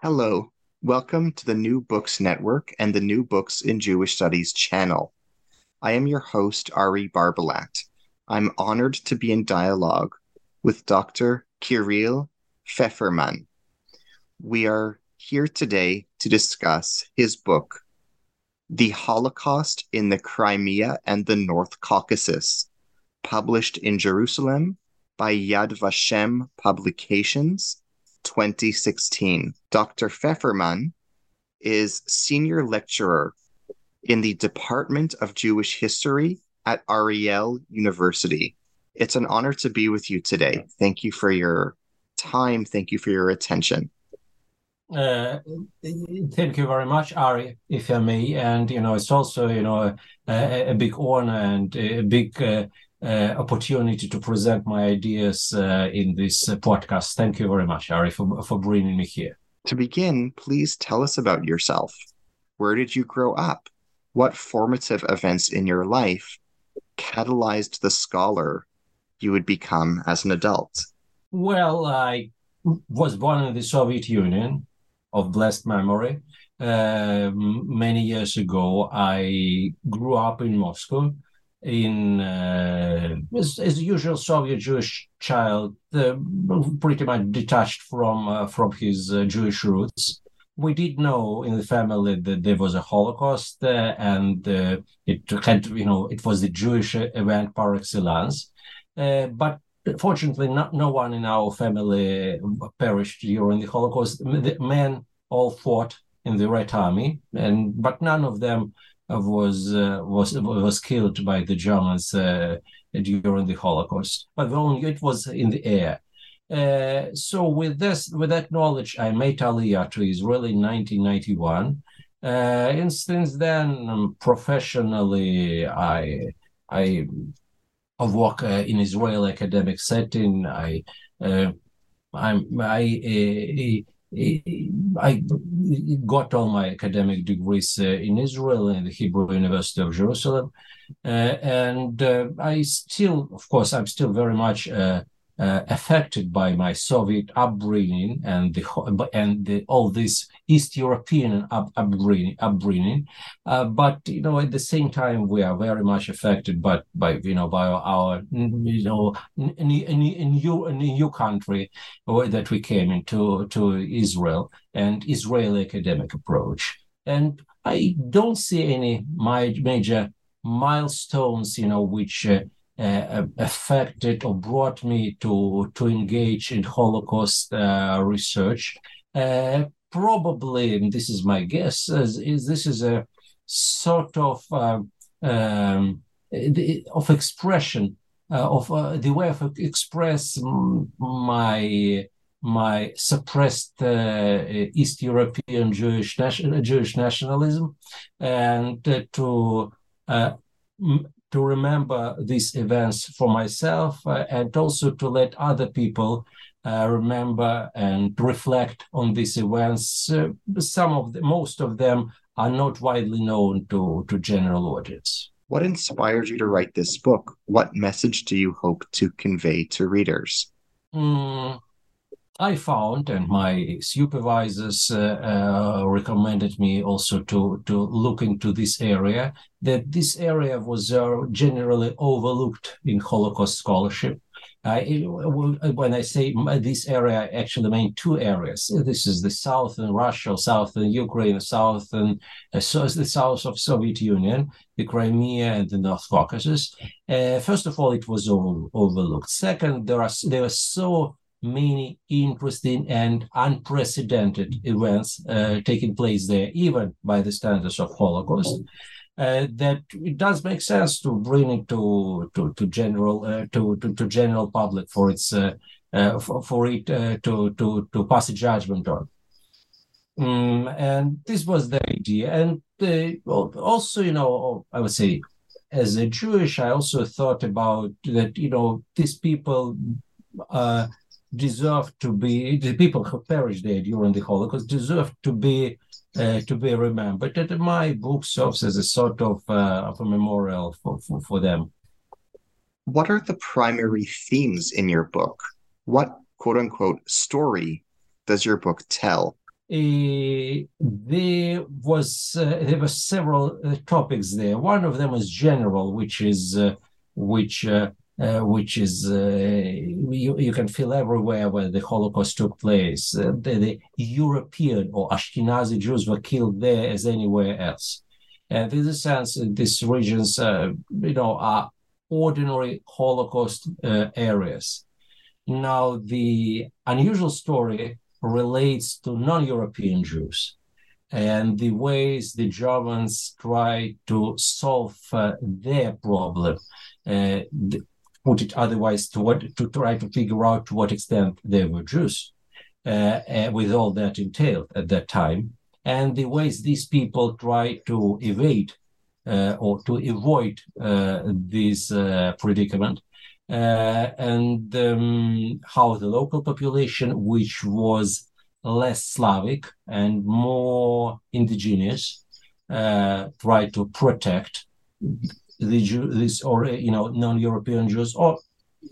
Hello, welcome to the New Books Network and the New Books in Jewish Studies channel. I am your host, Ari Barbalat. I'm honored to be in dialogue with Dr. Kiril Feferman. We are here today to discuss his book, The Holocaust in the Crimea and the North Caucasus, published in Jerusalem by Yad Vashem Publications 2016. Dr. Feferman is senior lecturer in the Department of Jewish History at Ariel University. It's an honor to be with you today. Thank you for your time. Thank you for your attention. Uh, thank you very much, Ari, if I may. And you know, it's also you know a, a big honor and a big uh, uh, opportunity to present my ideas uh, in this uh, podcast. Thank you very much, Ari, for, for bringing me here. To begin, please tell us about yourself. Where did you grow up? What formative events in your life catalyzed the scholar you would become as an adult? Well, I was born in the Soviet Union of blessed memory. Uh, many years ago, I grew up in Moscow in uh, as, as usual Soviet Jewish child, uh, pretty much detached from uh, from his uh, Jewish roots. We did know in the family that there was a Holocaust, uh, and uh, it had you know it was the Jewish event par excellence. but fortunately, not, no one in our family perished during the Holocaust. The men all fought in the Red Army, and but none of them was uh, was was killed by the Germans uh, during the Holocaust, but only it was in the air. Uh, so with this, with that knowledge, I made Aliyah to Israel in 1991. Uh, and since then, um, professionally, I I I work uh, in Israel academic setting. I uh, I'm I I got all my academic degrees uh, in Israel in the Hebrew University of Jerusalem, uh, and uh, I still, of course, I'm still very much uh, uh, affected by my Soviet upbringing and the and the, all this East European up, upbringing. upbringing. Uh, but you know, at the same time, we are very much affected by by you know by our you know new in new country that we came into to Israel and Israeli academic approach. And I don't see any major milestones, you know, which uh, uh, affected or brought me to to engage in Holocaust uh, research. Uh, probably, this is my guess, is, is this is a sort of uh, um, of expression uh, of uh, the way I express my my suppressed East European Jewish nation, Jewish nationalism, and to to remember these events for myself uh, and also to let other people uh, remember and reflect on these events. Uh, some of the, most of them are not widely known to, to general audience. What inspired you to write this book? What message do you hope to convey to readers? Mm, I found, and my supervisors uh, uh, recommended me also to to look into this area. That this area was uh, generally overlooked in Holocaust scholarship. It, when I say this area, I actually mean two areas. This is the southern Russia, southern Ukraine, southern uh, so the south of Soviet Union, the Crimea, and the North Caucasus. Uh, first of all, it was all overlooked. Second, there are there are so many interesting and unprecedented events uh, taking place there, even by the standards of Holocaust. Uh, that it does make sense to bring it to to, to general uh, to, to, to general public for its uh, for, for, it to, to, to pass a judgment on. Um, and this was the idea. And also, you know, I would say, as a Jewish, I also thought about that, you know, these people uh, deserve to be, the people who perished there during the Holocaust deserve to be uh, to be remembered. And my book serves as a sort of, uh, of a memorial for, for, for them. What are the primary themes in your book? What quote unquote story does your book tell? Uh, there was uh, there were several uh, topics there. One of them was general, which is uh, which uh, uh, which is you, you can feel everywhere where the Holocaust took place. The, the, European or Ashkenazi Jews were killed there as anywhere else. And in a sense, these regions, you know, are ordinary Holocaust areas. Now, the unusual story relates to non-European Jews and the ways the Germans try to solve uh, their problem. Uh, put it otherwise, to what to try to figure out to what extent they were Jews, uh, uh with all that entailed at that time, and the ways these people try to evade uh, or to avoid uh, this predicament uh, and um, how the local population, which was less Slavic and more indigenous, uh, tried to protect the Jews or you know non-European Jews, or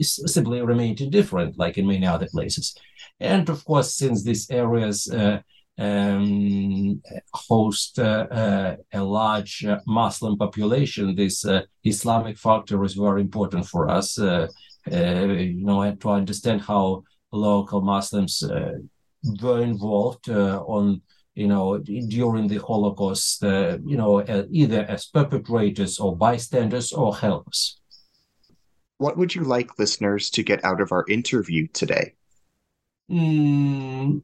simply remained indifferent, like in many other places. And of course, since these areas uh, um, host uh, uh, a large uh, Muslim population, this Islamic factor is very important for us. you know, to understand how local Muslims were involved on you know, during the Holocaust, uh, you know, uh, either as perpetrators or bystanders or helpers. What would you like listeners to get out of our interview today? Mm,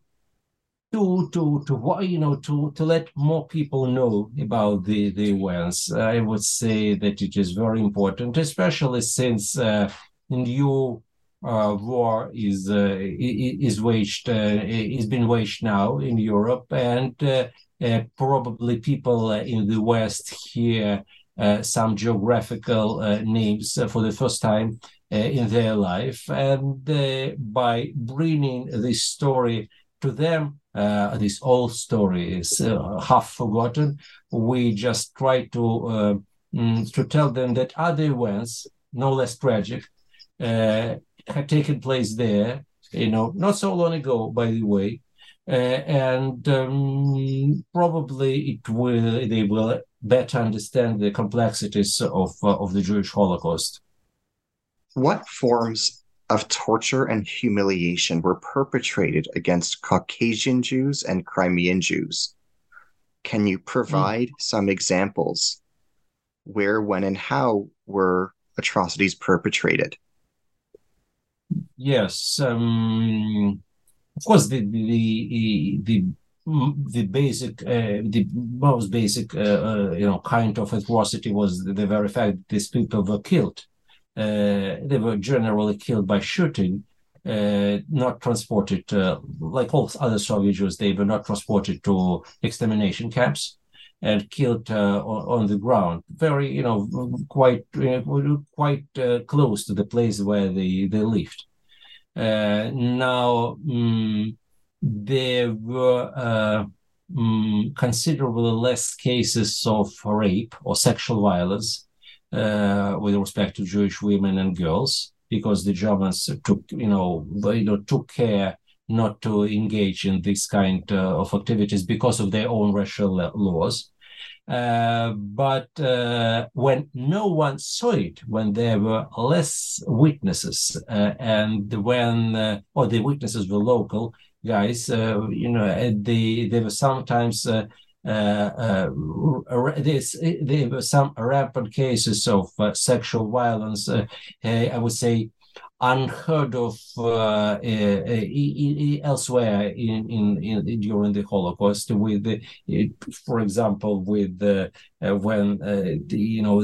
to to to you know to to let more people know about the the events i would say that it is very important especially since uh, new uh, war is uh, is waged uh, is been waged now in europe and uh, uh, probably people in the west hear some geographical names for the first time in their life and by bringing this story to them uh, this old story is uh, half forgotten. We just try to uh, mm, to tell them that other events, no less tragic, had taken place there. You know, not so long ago, by the way, uh, and um, probably it will they will better understand the complexities of uh, of the Jewish Holocaust. What forms of torture and humiliation were perpetrated against Caucasian Jews and Crimean Jews. Can you provide mm. some examples where, when, and how were atrocities perpetrated? Yes, um, of course. The the the the basic, uh, the most basic, uh, uh, you know, kind of atrocity was the very fact that these people were killed uh, they were generally killed by shooting, uh, not transported, uh, like all other Soviet Jews, they were not transported to extermination camps and killed uh, on, on, the ground, very, you know, quite uh, quite uh, close to the place where they, they lived. now, um, there were um, considerably less cases of rape or sexual violence uh, with respect to Jewish women and girls because the Germans took, you know, you know, took care not to engage in this kind uh, of activities because of their own racial laws. Uh, but uh, when no one saw it, when there were less witnesses, uh, and when uh, or the witnesses were local guys, uh, you know, they they were sometimes there were some rampant cases of sexual violence. I would say unheard of uh, uh, elsewhere in, in, in, during the Holocaust. With, for example, with when the, you know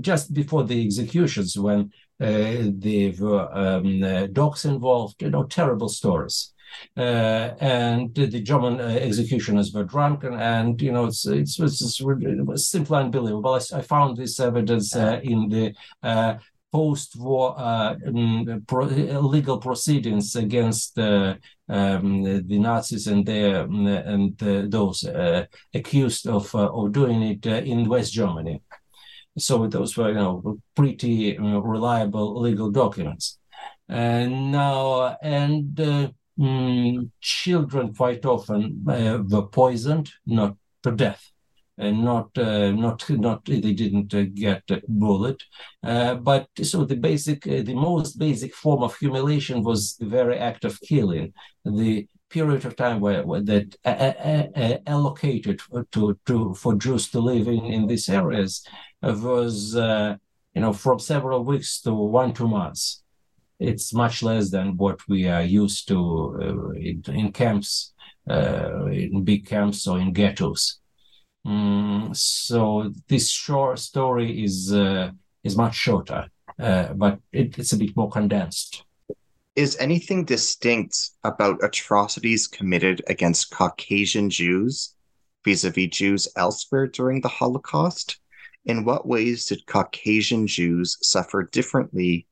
just before the executions, when Uh, there were um, uh, dogs involved, you know, terrible stories. Uh, and the German uh, executioners were drunken, and you know it's it's, it's, it's simply unbelievable. I, I, found this evidence uh, in the post-war uh, um, pro legal proceedings against uh, um, the Nazis and their and uh, those accused of of doing it in West Germany. So those were, you know, pretty reliable legal documents. And now, and mm, children quite often uh, were poisoned, not to death. And not, uh, not, not. They didn't uh, get a bullet, uh, but so the basic, uh, the most basic form of humiliation was the very act of killing. The period of time where, where that uh, allocated to, to for Jews to live in, in these areas was you know from several weeks to one two months it's much less than what we are used to uh, in, in, camps, uh, in big camps or in ghettos. Mm, so this short story is uh, is much shorter, uh, but it, it's a bit more condensed. Is anything distinct about atrocities committed against Caucasian Jews vis-a-vis Jews elsewhere during the Holocaust? In what ways did Caucasian Jews suffer differently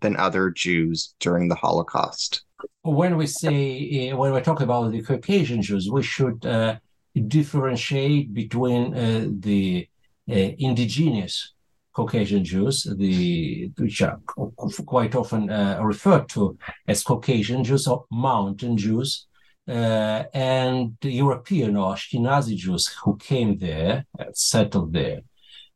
than other Jews during the Holocaust. When we say, uh, when we talk about the Caucasian Jews, we should uh, differentiate between uh, the uh, indigenous Caucasian Jews, the which are quite often uh, referred to as Caucasian Jews or Mountain Jews, uh, and European or Ashkenazi Jews who came there, and settled there.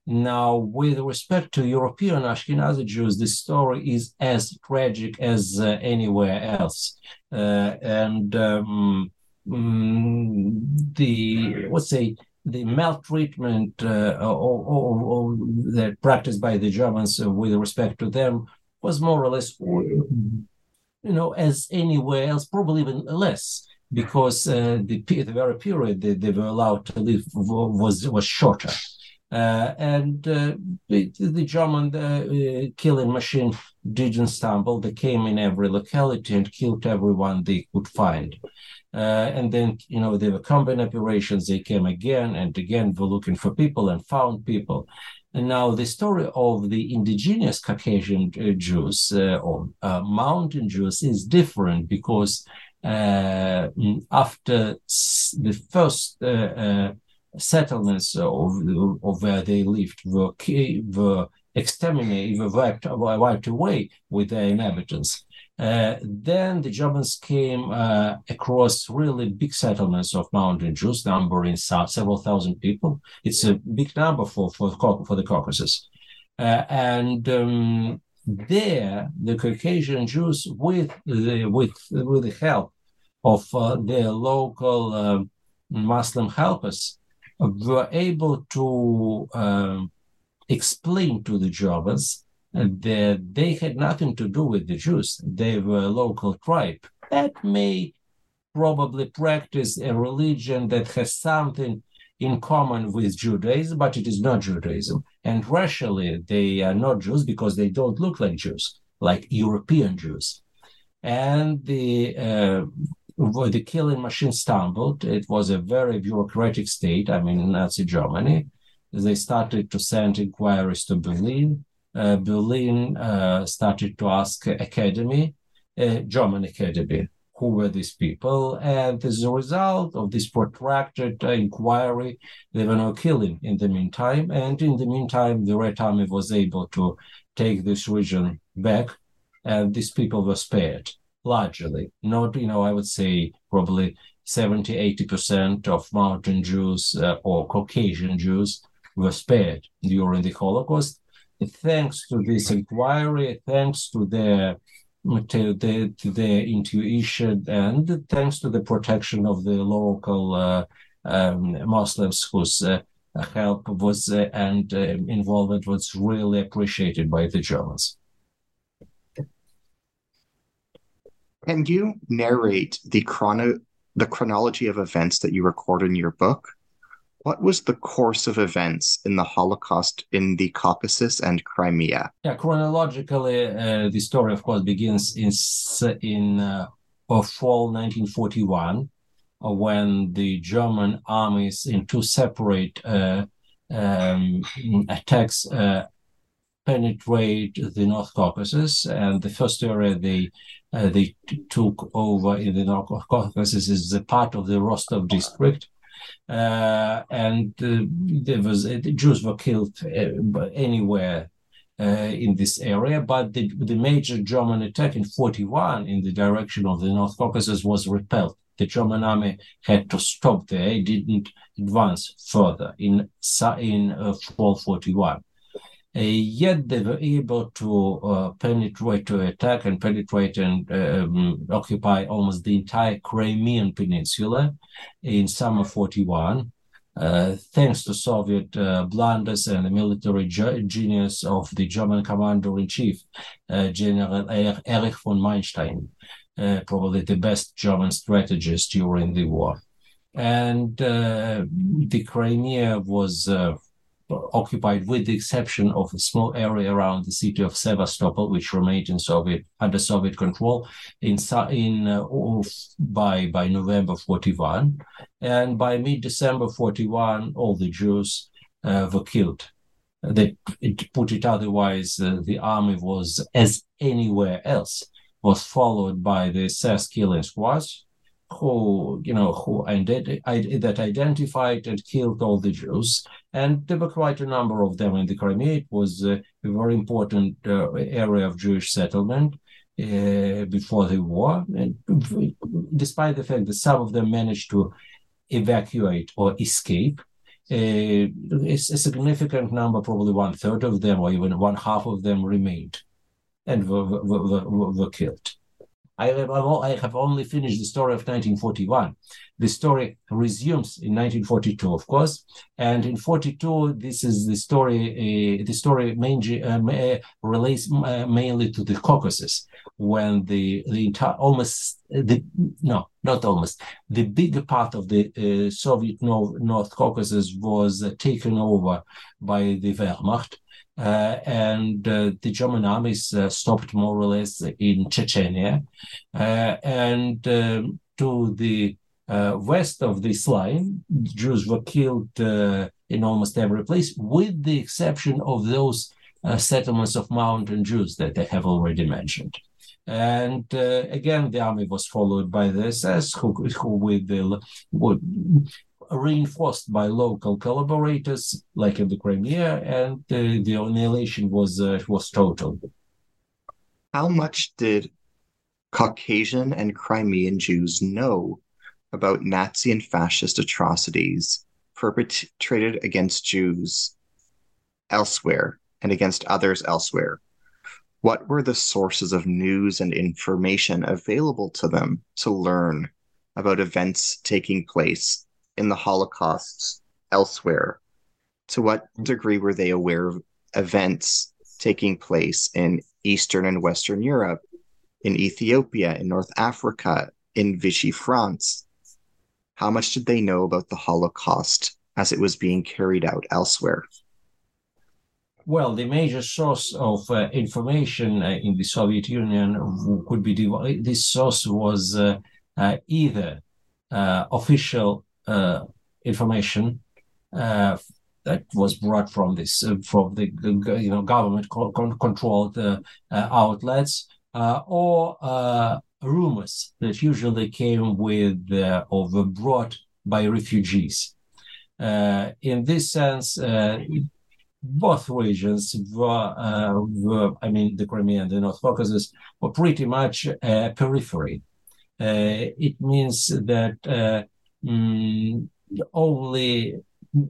Now, with respect to European Ashkenazi Jews, the story is as tragic as uh, anywhere else. Uh, and um, mm, the, let's say, the maltreatment uh, or, or, or that practiced by the Germans with respect to them was more or less, you know, as anywhere else, probably even less because uh, the, the very period that they were allowed to live was was shorter. Uh, and uh, the, the, German uh, killing machine didn't stumble. They came in every locality and killed everyone they could find. Uh, and then, you know, there were combined operations. They came again and again, were looking for people and found people. And now the story of the indigenous Caucasian uh, Jews uh, or mountain Jews is different because after the first settlements of, of where they lived were, were exterminated, were wiped, wiped away with their inhabitants. Uh, then the Germans came uh, across really big settlements of mountain Jews, numbering several thousand people. It's a big number for for, for the Caucasus, uh, and um, there the Caucasian Jews, with the with with the help of uh, their local um, Muslim helpers, were able to um, explain to the Germans that they had nothing to do with the Jews. They were a local tribe that may probably practice a religion that has something in common with Judaism, but it is not Judaism. And racially, they are not Jews because they don't look like Jews, like European Jews. And the uh, the killing machine stumbled. It was a very bureaucratic state, I mean, Nazi Germany. They started to send inquiries to Berlin. Uh, Berlin uh, started to ask Academy, uh, German Academy, who were these people. And as a result of this protracted inquiry, they were no killing in the meantime. And in the meantime, the Red Army was able to take this region back, and these people were spared largely. Not, you know, I would say probably 70, 80% of mountain Jews uh, or Caucasian Jews were spared during the Holocaust. Thanks to this inquiry, thanks to their to, the, to their intuition, and thanks to the protection of the local uh, um, Muslims whose uh, help was uh, and uh, involvement was really appreciated by the Germans. Can you narrate the chrono the chronology of events that you record in your book? What was the course of events in the Holocaust in the Caucasus and Crimea? Yeah, chronologically, uh, the story, of course, begins in in uh, fall 1941, uh, when the German armies, in two separate uh, um, attacks, uh, penetrate the North Caucasus. And the first area they uh, they took over in the North Caucasus is the part of the Rostov district uh, and uh, there was the Jews were killed uh, anywhere uh, in this area, but the, the major German attack in 41 in the direction of the North Caucasus was repelled. The German army had to stop there; it didn't advance further in in uh, fall 41. Uh, yet they were able to uh, penetrate, to attack and penetrate and um, occupy almost the entire Crimean Peninsula in summer 41. Uh, thanks to Soviet uh, blunders and the military genius of the German commander-in-chief, uh, General Erich von Manstein, uh, probably the best German strategist during the war. And the Crimea was occupied with the exception of a small area around the city of Sevastopol, which remained in Soviet under Soviet control in in uh, by by November 41, and by mid December 41, all the Jews uh, were killed. They put it otherwise, uh, the army was as anywhere else was followed by the SS killing squads who you know who that identified and killed all the Jews, and there were quite a number of them in the Crimea. It was a very important uh, area of Jewish settlement uh, before the war, and despite the fact that some of them managed to evacuate or escape. Uh, a significant number, probably one third of them, or even one half of them, remained and were, were, were, were killed. I have, I have only finished the story of 1941. The story resumes in 1942, of course, and in 42, this is the story. Uh, the story mainly uh, relates uh, mainly to the Caucasus, when the the entire almost the no, not almost the bigger part of the Soviet North, North Caucasus was taken over by the Wehrmacht uh, and uh, the German armies uh, stopped more or less in Chechnya. and um, to the west of this line, Jews were killed in almost every place, with the exception of those settlements of mountain Jews that I have already mentioned. And uh, again, the army was followed by the SS, who, who with the reinforced by local collaborators, like in the Crimea, and uh, the annihilation was uh, was total. How much did Caucasian and Crimean Jews know about Nazi and fascist atrocities perpetrated against Jews elsewhere and against others elsewhere? What were the sources of news and information available to them to learn about events taking place in the Holocaust elsewhere? To what degree were they aware of events taking place in Eastern and Western Europe, in Ethiopia, in North Africa, in Vichy France? How much did they know about the Holocaust as it was being carried out elsewhere? Well, the major source of uh, information uh, in the Soviet Union could be this source was uh, uh either uh, official Uh, information uh, that was brought from this uh, from the you know government controlled uh, uh, outlets or rumors that usually came with or were brought by refugees. in this sense, both regions were, uh, were, I mean, the Crimea and the North Caucasus were pretty much a periphery. Uh, it means that mm, only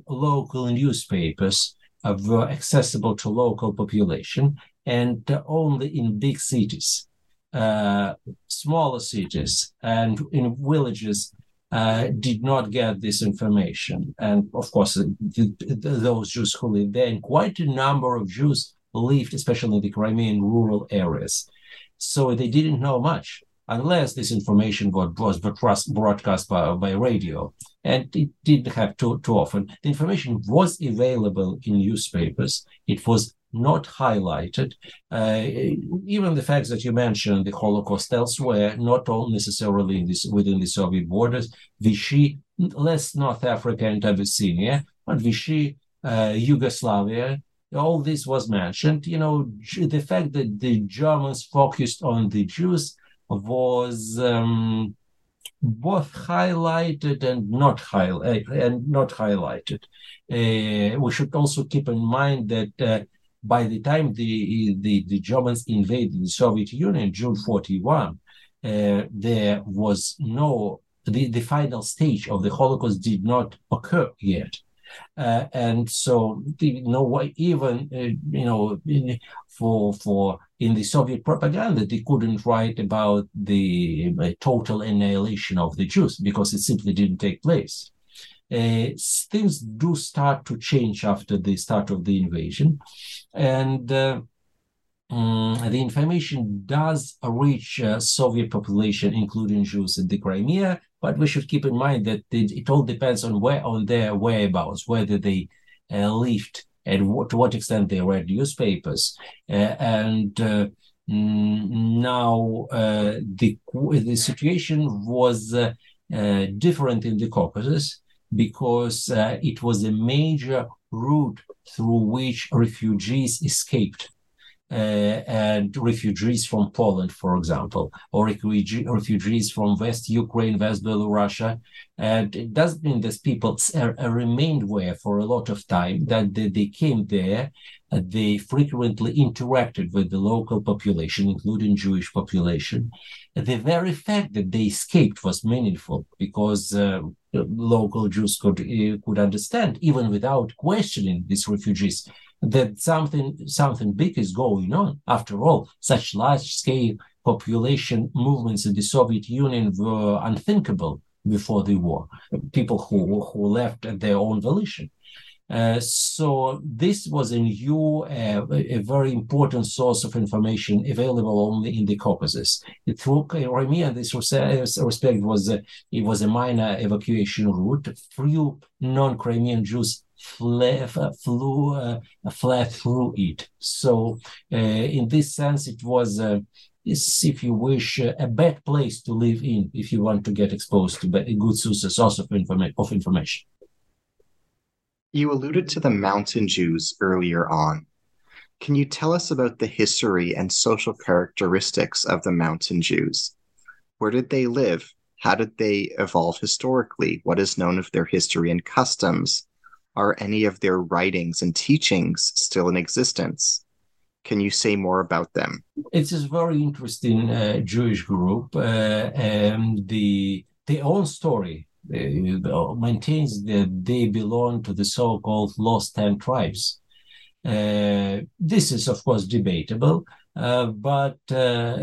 local newspapers were accessible to local population and only in big cities. Uh, smaller cities and in villages uh, did not get this information. And of course, those Jews who lived there, and quite a number of Jews lived, especially in the Crimean rural areas. So they didn't know much unless this information was, was broadcast by, by radio. And it didn't have too, too often. The information was available in newspapers. It was not highlighted. Uh, even the facts that you mentioned, the Holocaust elsewhere, not all necessarily in this, within the Soviet borders, Vichy, less North Africa and Abyssinia, but Vichy, uh, Yugoslavia, all this was mentioned. You know, the fact that the Germans focused on the Jews was um, both highlighted and not highlighted and not highlighted. Uh, we should also keep in mind that uh, by the time the, the, the Germans invaded the Soviet Union, June 41, uh, there was no, the, the final stage of the Holocaust did not occur yet. Uh, and so the, you know even uh, you know in, for for in the Soviet propaganda they couldn't write about the uh, total annihilation of the Jews because it simply didn't take place. Uh, things do start to change after the start of the invasion, and. Um, the information does reach uh, Soviet population, including Jews in the Crimea, but we should keep in mind that it, it all depends on where on their whereabouts, whether they uh, lived and what, to what extent they read newspapers, uh, and uh, now uh, the the situation was different in the Caucasus because it was a major route through which refugees escaped and refugees from Poland, for example, or refugees from West Ukraine, West Belarus. And it doesn't mean that people remained there for a lot of time, that they, came there, uh, they frequently interacted with the local population, including Jewish population. The very fact that they escaped was meaningful because uh, local Jews could, uh, could understand, even without questioning these refugees, that something something big is going on. After all, such large scale population movements in the Soviet Union were unthinkable before the war. People who who left at their own volition. Uh, so this was a new, uh, a very important source of information available only in the Caucasus. Through Crimea, this respect, was a, it was a minor evacuation route. Few non-Crimean Jews flew, flew uh, through it. So, uh, in this sense, it was. Uh, if you wish, uh, a bad place to live in if you want to get exposed to a good source of, informa- of information. You alluded to the mountain Jews earlier on. Can you tell us about the history and social characteristics of the mountain Jews? Where did they live? How did they evolve historically? What is known of their history and customs? Are any of their writings and teachings still in existence? Can you say more about them? It's a very interesting uh, Jewish group, uh, and the their own story uh, maintains that they belong to the so-called lost ten tribes. Uh, this is, of course, debatable. Uh, but uh,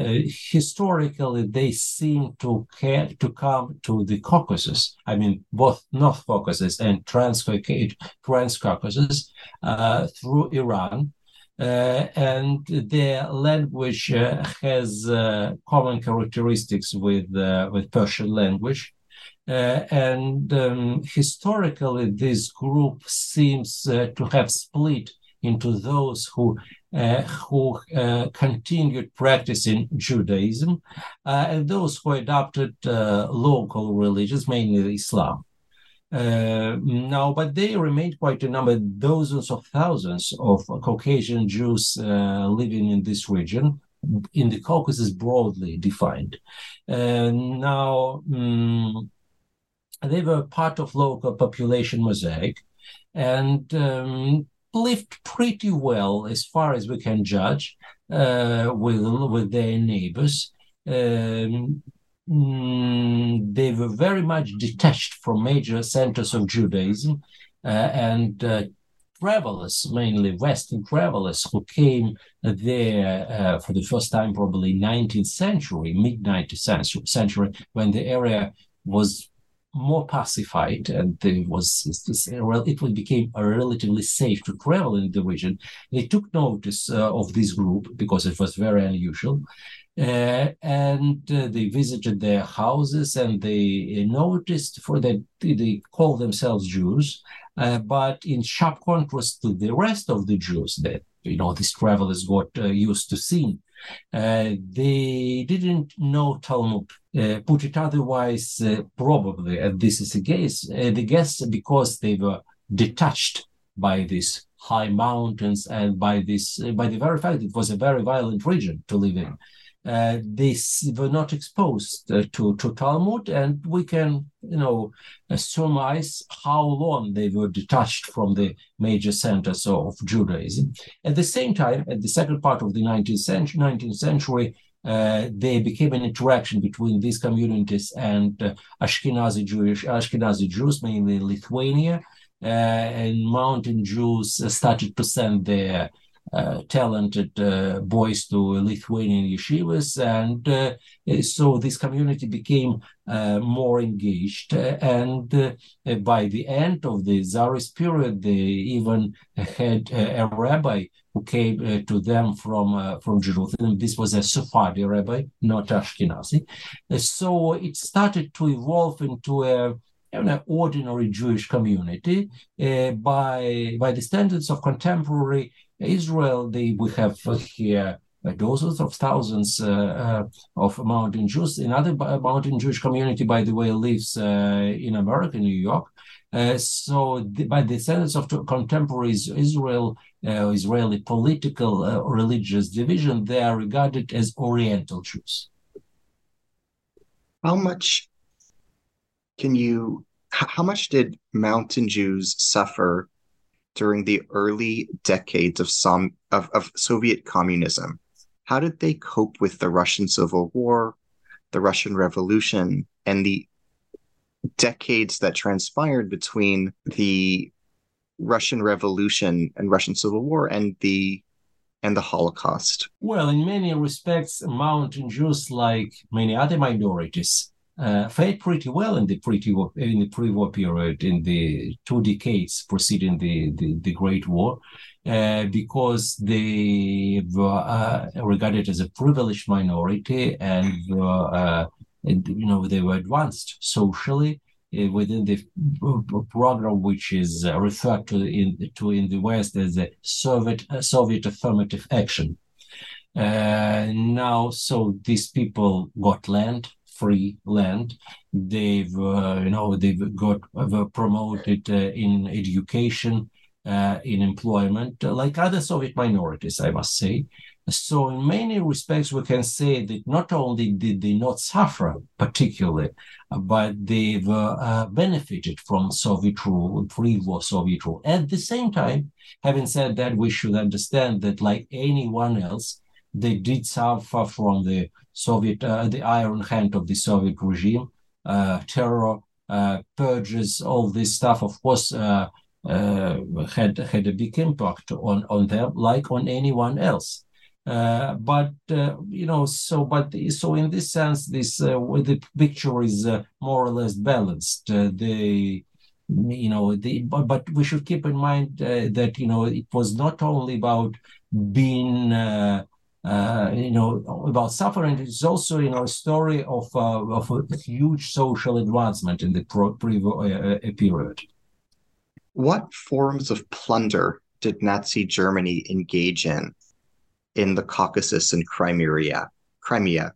historically they seem to care to come to the Caucasus. I mean, both North Caucasus and Trans-Caucasus uh, through Iran. Uh, and their language uh, has common characteristics with with Persian language. and um, historically, this group seems to have split into those who uh, who uh, continued practicing Judaism uh, and those who adopted uh, local religions, mainly Islam. Uh, now, but they remained quite a number, dozens of thousands of Caucasian Jews uh, living in this region, in the Caucasus broadly defined. now, um, they were part of local population mosaic, and um, lived pretty well as far as we can judge uh, with with their neighbors. Um, mm, they were very much detached from major centers of Judaism uh, and uh, travelers, mainly Western travelers, who came there uh, for the first time, probably 19th century, mid 19th century, when the area was more pacified and there was it became relatively safe to travel in the region. They took notice uh, of this group because it was very unusual Uh, and uh, they visited their houses and they noticed for that they call themselves Jews, uh, but in sharp contrast to the rest of the Jews that you know these travelers got uh, used to seeing, Uh, they didn't know Talmud. Uh, put it otherwise, uh, probably, and this is the case, uh, the guess because they were detached by these high mountains and by this by the very fact it was a very violent region to live in uh, they were not exposed uh, to, to Talmud, and we can, you know, uh, surmise how long they were detached from the major centers of Judaism. At the same time, at the second part of the 19th century, 19th century uh, there became an interaction between these communities and uh, Ashkenazi Jewish Ashkenazi Jews, mainly in Lithuania, uh, and mountain Jews started to send their talented uh, boys to Lithuanian yeshivas, and uh, so this community became more engaged. and by the end of the Tsarist period, they even had a rabbi who came uh, to them from uh, from Jerusalem. This was a Sephardi rabbi, not Ashkenazi. Uh, so it started to evolve into a an ordinary Jewish community by by the standards of contemporary Israel, they, we have here uh, dozens of thousands uh, uh, of mountain Jews. Another mountain Jewish community, by the way, lives in America, New York. Uh, so, the, by the standards of contemporary Israel, uh, Israeli political uh, religious division, they are regarded as Oriental Jews. How much can you? How much did mountain Jews suffer during the early decades of, some, of, of Soviet communism. How did they cope with the Russian Civil War, the Russian Revolution, and the decades that transpired between the Russian Revolution and Russian Civil War and the and the Holocaust? Well, in many respects, mountain Jews, like many other minorities, uh, fared pretty well in the pretty in the pre-war period, in the two decades preceding the the, the Great War, uh, because they were uh, regarded as a privileged minority and uh, and, you know they were advanced socially uh, within the program which is uh, referred to in to in the West as a Soviet Soviet affirmative action. now, so these people got land free land. They've, uh, you know, they've got uh, promoted uh, in education, uh, in employment, uh, like other Soviet minorities, I must say. So, in many respects, we can say that not only did they not suffer particularly, but they've uh, benefited from Soviet rule, pre-war Soviet rule. At the same time, having said that, we should understand that, like anyone else, they did suffer from the Soviet, uh, the iron hand of the Soviet regime, uh, terror, uh, purges, all this stuff. Of course, uh, uh, had had a big impact on on them, like on anyone else. Uh, but you know, so but so in this sense, this the picture is more or less balanced. the you know the but, but we should keep in mind that you know it was not only about being uh, you know, about suffering. It's also, you know, a story of uh, of a huge social advancement in the pre uh, uh, period. What forms of plunder did Nazi Germany engage in in the Caucasus and Crimea? Crimea.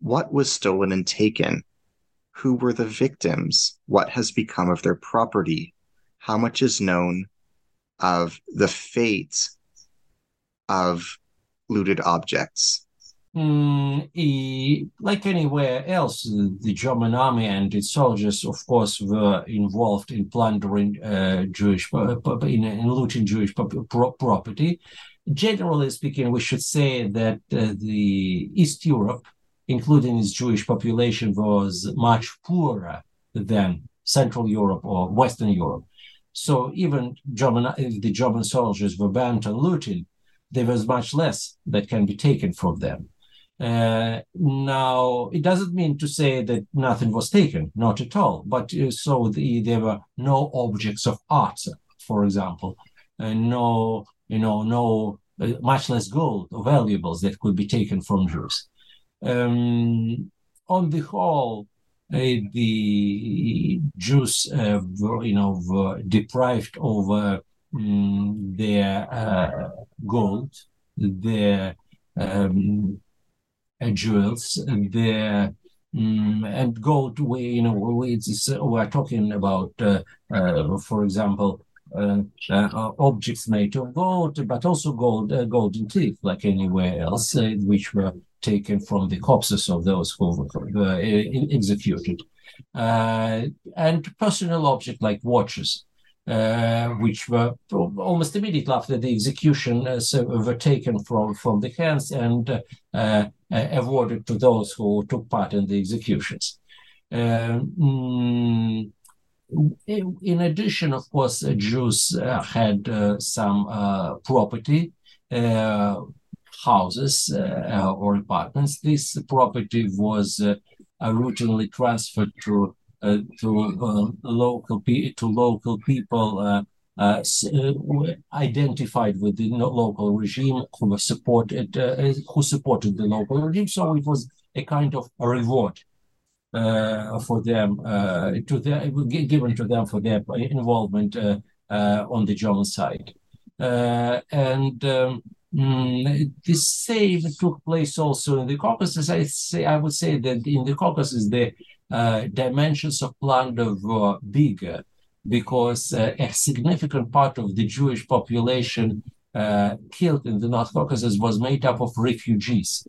What was stolen and taken? Who were the victims? What has become of their property? How much is known of the fate of looted objects. Mm, he, like anywhere else, the German army and its soldiers, of course, were involved in plundering uh, Jewish, in, in, looting Jewish property. Generally speaking, we should say that uh, the East Europe, including its Jewish population, was much poorer than Central Europe or Western Europe. So even German, the German soldiers were banned on looting there was much less that can be taken from them. Uh, now, it doesn't mean to say that nothing was taken, not at all. But uh, so the, there were no objects of art, for example, and no, you know, no, uh, much less gold or valuables that could be taken from Jews. Um, on the whole, uh, the Jews, uh, were, you know, were deprived of um, their uh, gold, their um, jewels, their um, and gold. We, you know, we, we're talking about, for example, uh, uh, objects made of gold, but also gold, uh, golden teeth, like anywhere else, which were taken from the corpses of those who were executed. and personal objects like watches, uh, which were almost immediately after the execution uh, so were taken from, from the hands and uh, awarded to those who took part in the executions. Mm, in addition, of course, uh, Jews uh, had uh, some property, houses or apartments. This property was originally transferred to to local to local people. Uh, identified with the local regime who supported uh, who supported the local regime so it was a kind of a reward uh, for them uh, to their, given to them for their involvement uh, on the German side. and um, Mm, the same took place also in the Caucasus. I say I would say that in the Caucasus the uh, dimensions of plunder were bigger because uh, a significant part of the Jewish population uh, killed in the North Caucasus was made up of refugees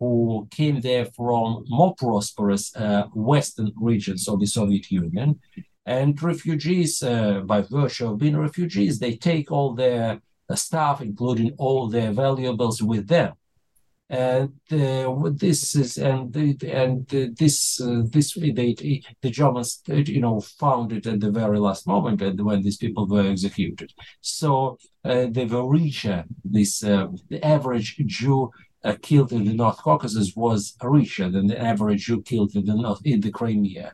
who came there from more prosperous uh, Western regions of the Soviet Union. And refugees, uh, by virtue of being refugees, they take all their stuff, including all their valuables, with them. And uh, this is and and this uh, this they, the Germans you know found it at the very last moment when these people were executed. So uh, they were richer. This the average Jew uh, killed in the North Caucasus was richer than the average Jew killed in the North in the Crimea.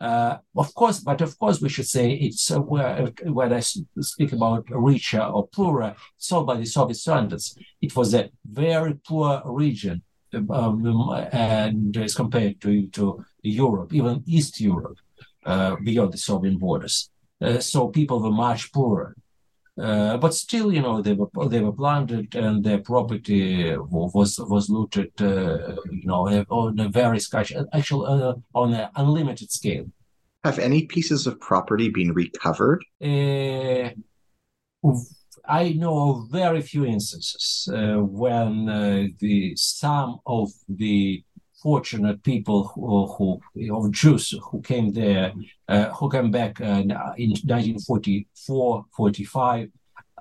Uh, of course, but of course, we should say it's uh, when I speak about richer or poorer, all by the Soviet standards. It was a very poor region, um, and as compared to to Europe, even East Europe, uh, beyond the Soviet borders. Uh, so people were much poorer. Uh, but still, you know, they were they were planted and their property was was looted, uh, you know, on a very scratch, actually uh, on an unlimited scale. Have any pieces of property been recovered? Uh, I know of very few instances uh, when the some of the fortunate people who, who of Jews who came there, uh, who came back uh, in 1944, 45,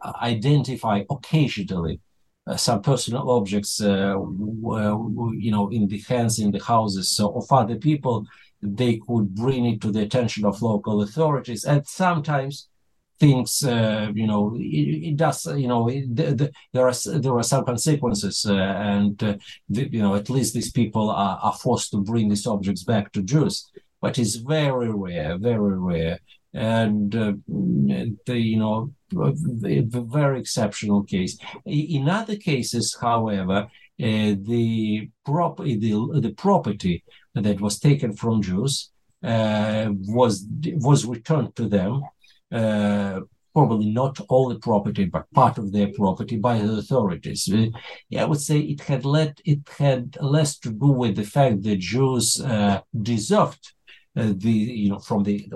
uh, identify occasionally uh, some personal objects, uh, you know, in the hands, in the houses of other people. They could bring it to the attention of local authorities, and sometimes things uh, you know it, it, does you know it, the, the, there are there are some consequences uh, and uh, the, you know at least these people are, are forced to bring these objects back to Jews but it's very rare very rare. And uh, the you know a very exceptional case. In other cases however uh, the property the, the property that was taken from Jews uh, was was returned to them uh, probably not all the property, but part of their property by the authorities. Uh, I would say it had let it had less to do with the fact that Jews uh, deserved uh, the you know from the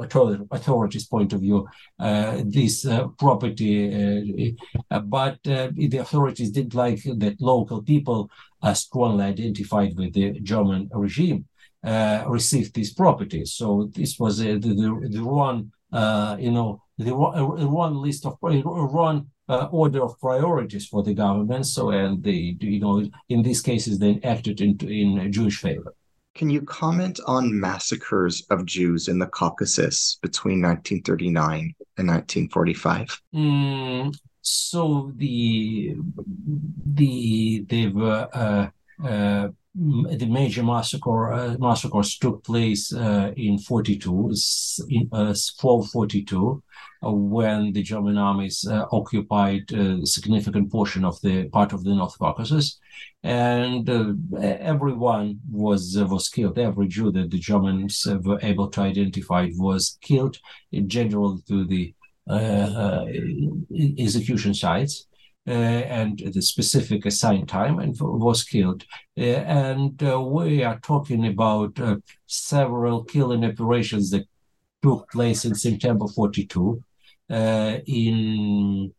authorities point of view uh, this uh, property but the authorities didn't like that local people are strongly identified with the German regime received this property so this was the, the, the one uh, you know, the one list of one uh, order of priorities for the government. So, and the you know, in these cases, they acted in in Jewish favor. Can you comment on massacres of Jews in the Caucasus between 1939 and 1945? Mm, so the the they were uh, uh, the major massacre uh, massacres took place uh, in 42, in uh, fall 42, uh, when the German armies uh, occupied a significant portion of the part of the North Caucasus, and uh, everyone was was killed. Every Jew that the Germans were able to identify was killed, in general to the execution sites. Uh, and the specific assigned time and was killed. Uh, and uh, we are talking about several killing operations that took place in September 42 in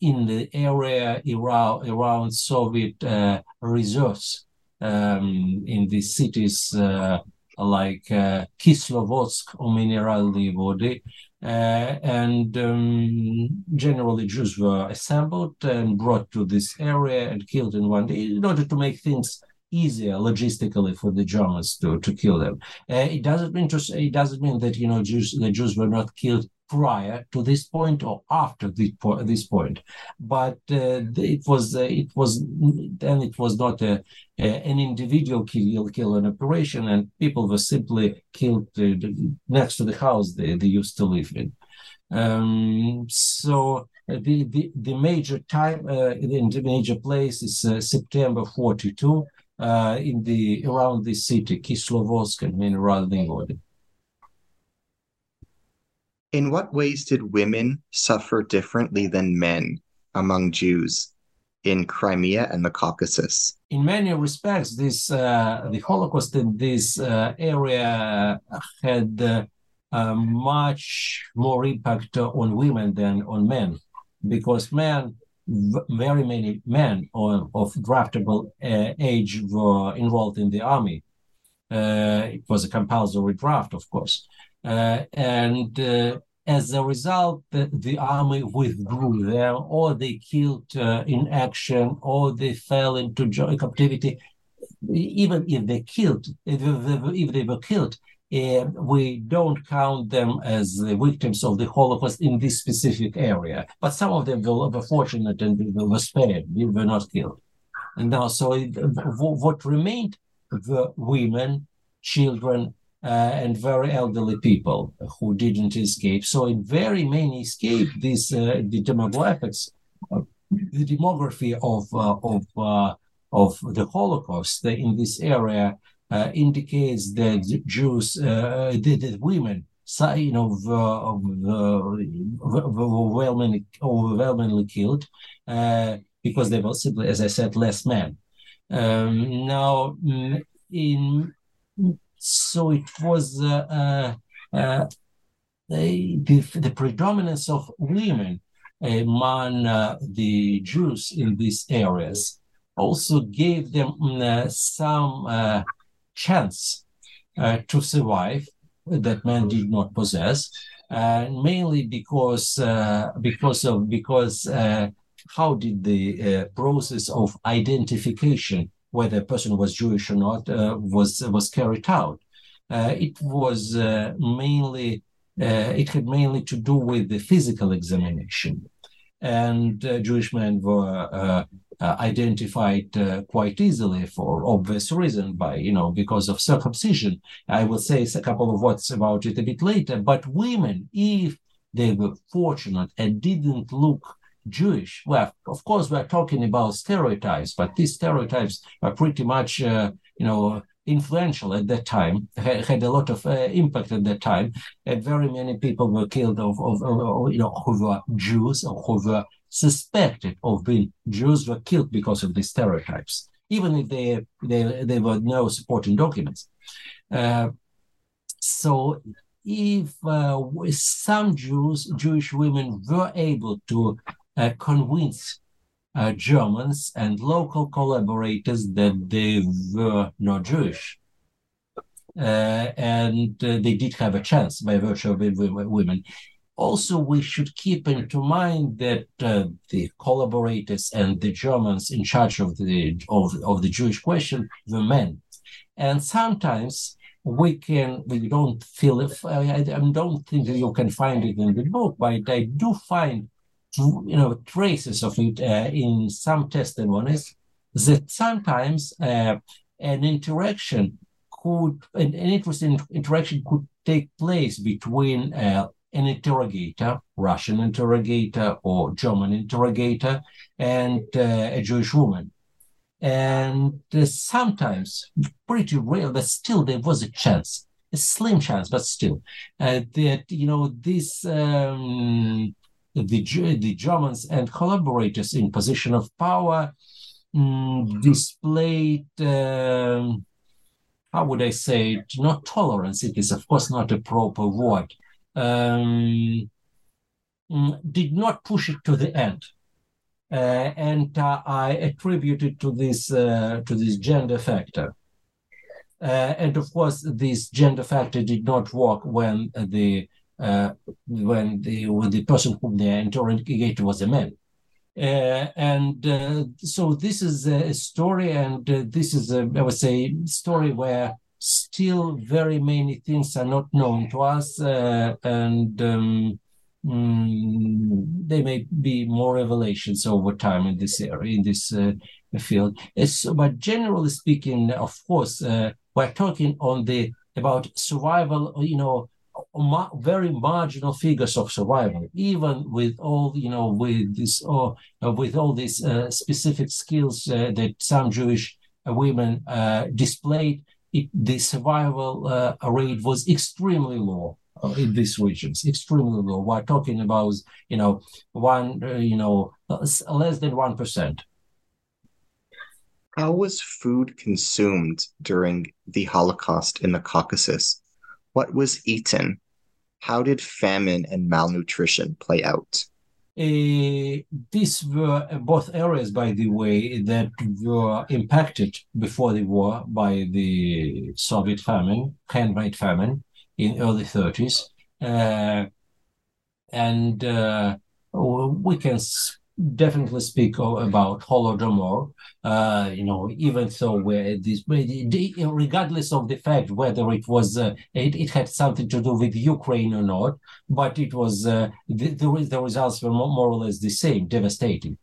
in the area around, around Soviet uh, reserves um, in the cities uh, like uh, Kislovodsk or Mineralny Vody, and um, generally Jews were assembled and brought to this area and killed in one day in order to make things easier logistically for the Germans to, to kill them. Uh, it doesn't mean to, say, it doesn't mean that you know Jews the Jews were not killed prior to this point or after this, po- this point, but uh, it was uh, it was then it was not a, a, an individual kill kill an operation, and people were simply killed uh, next to the house they, they used to live in. Um, so uh, the, the the major time uh, the major place is uh, September forty two uh, in the around the city, Kislovodsk and Mineralny Vody. In what ways did women suffer differently than men among Jews in Crimea and the Caucasus? In many respects, this uh, the Holocaust in this uh, area had uh, much more impact on women than on men, because men very many men of, of draftable uh, age were enrolled in the army. Uh, it was a compulsory draft, of course. Uh, and uh, as a result, the, army withdrew there, or they killed uh, in action, or they fell into captivity. Even if they killed, if they, if they were killed, uh, we don't count them as the victims of the Holocaust in this specific area. But some of them were fortunate and were spared, they were not killed. And now, so it, what remained were women, children, uh, and very elderly people who didn't escape. So, in very many escaped, this uh, the demographics, uh, the demography of uh, of uh, of the Holocaust in this area uh, indicates that Jews, that women, you know, overwhelmingly, overwhelmingly killed because they were simply, as I said, less men. Um, now, mm, in so it was uh, uh, the, the predominance of women among uh, the Jews in these areas also gave them mm, some chance uh, to survive that men did not possess, and mainly because uh, because of because uh, how did the uh, process of identification whether a person was Jewish or not uh, was was carried out? Uh, it was mainly it had mainly to do with the physical examination, and Jewish men were uh, identified uh, quite easily for obvious reason by you know because of circumcision. I will say a couple of words about it a bit later. But women if they were fortunate and didn't look Jewish. Well, of course, we're talking about stereotypes, but these stereotypes are pretty much, uh, you know, influential at that time, had, had a lot of uh, impact at that time, and very many people were killed of, of, of, you know, who were Jews or who were suspected of being Jews were killed because of these stereotypes, even if they they, they were no supporting documents. Uh, so if uh, some Jews, Jewish women were able to convince uh, Germans and local collaborators that they were not Jewish, uh, and uh, they did have a chance by virtue of being women. Also, we should keep into mind that uh, the collaborators and the Germans in charge of the of, of the Jewish question were men, and sometimes we can we don't feel if I, I don't think that you can find it in the book, but I do find you know traces of it uh, in some testimonies that sometimes uh, an interaction could, an, an interesting interaction could take place between uh, an interrogator, Russian interrogator or German interrogator, and uh, a Jewish woman. And uh, sometimes, pretty rare, but still there was a chance, a slim chance, but still, uh, that, you know, this, um, the, the Germans and collaborators in position of power um, displayed, um, how would I say it, not tolerance, it is of course not a proper word, um, mm, did not push it to the end. Uh, and uh, I attribute it to this uh, to this gender factor. Uh, and of course, this gender factor did not work when the uh, when the when the person whom they interrogated was a man. Uh, and so this is a story, and this is a I would say story where still very many things are not known to us, uh, and um, mm, there may be more revelations over time in this area, in this uh, field. It's, but generally speaking, of course, uh, we're talking on the about survival. You know, ma- very marginal figures of survival, even with all you know, with this or uh, with all these uh, specific skills uh, that some Jewish women displayed it, the survival uh, rate was extremely low uh, in these regions, extremely low. We're talking about, you know, one, uh, you know, less than one percent. How was food consumed during the Holocaust in the Caucasus? What was eaten? How did famine and malnutrition play out? Uh, these were both areas, by the way, that were impacted before the war by the Soviet famine, handmade famine in early 30s. Uh, and uh, we can definitely speak about Holodomor, uh, you know, even though this, regardless of the fact whether it was, uh, it, it had something to do with Ukraine or not, but it was, uh, the, the, the results were more or less the same, devastating.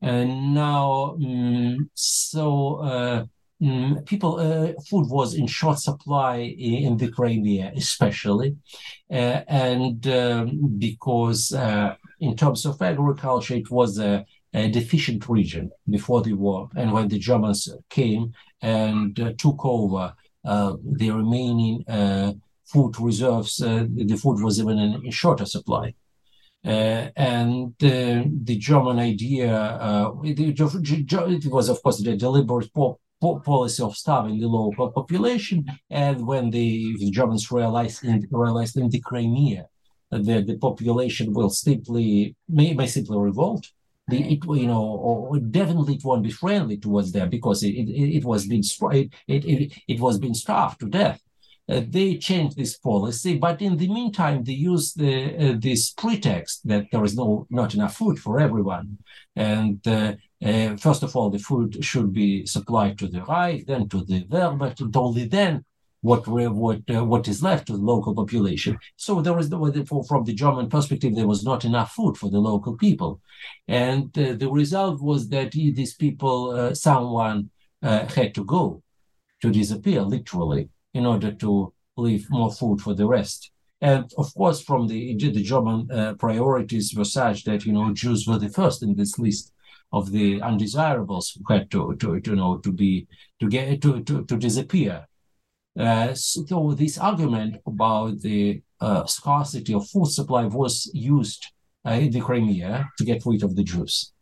And now, um, so, uh, Mm, people, uh, food was in short supply in, the Crimea, especially, uh, and um, because uh, in terms of agriculture, it was a, a, deficient region before the war, and when the Germans came and uh, took over uh, the remaining uh, food reserves, the food was even in, shorter supply. Uh, and uh, the German idea, uh, it, was of course the deliberate policy of starving the local population. And when the, the Germans realized in, realized in the Crimea that the population will simply may, may simply revolt, the, it you know or definitely it won't be friendly towards them because it, it, it was being it, it, it was being starved to death. Uh, they changed this policy, but in the meantime, they used the, uh, this pretext that there is no not enough food for everyone, and uh, uh, first of all, the food should be supplied to the Reich, then to the Wehrmacht, and only then what what uh, what is left to the local population. So there was the for from the German perspective, there was not enough food for the local people, and uh, the result was that these people, uh, someone uh, had to go, to disappear literally, in order to leave more food for the rest. And of course, from the the German uh, priorities were such that you know Jews were the first in this list of the undesirables who had to, to, to you know to be to get to to, to disappear. Uh, so this argument about the uh, scarcity of food supply was used uh, in the Crimea to get rid of the Jews.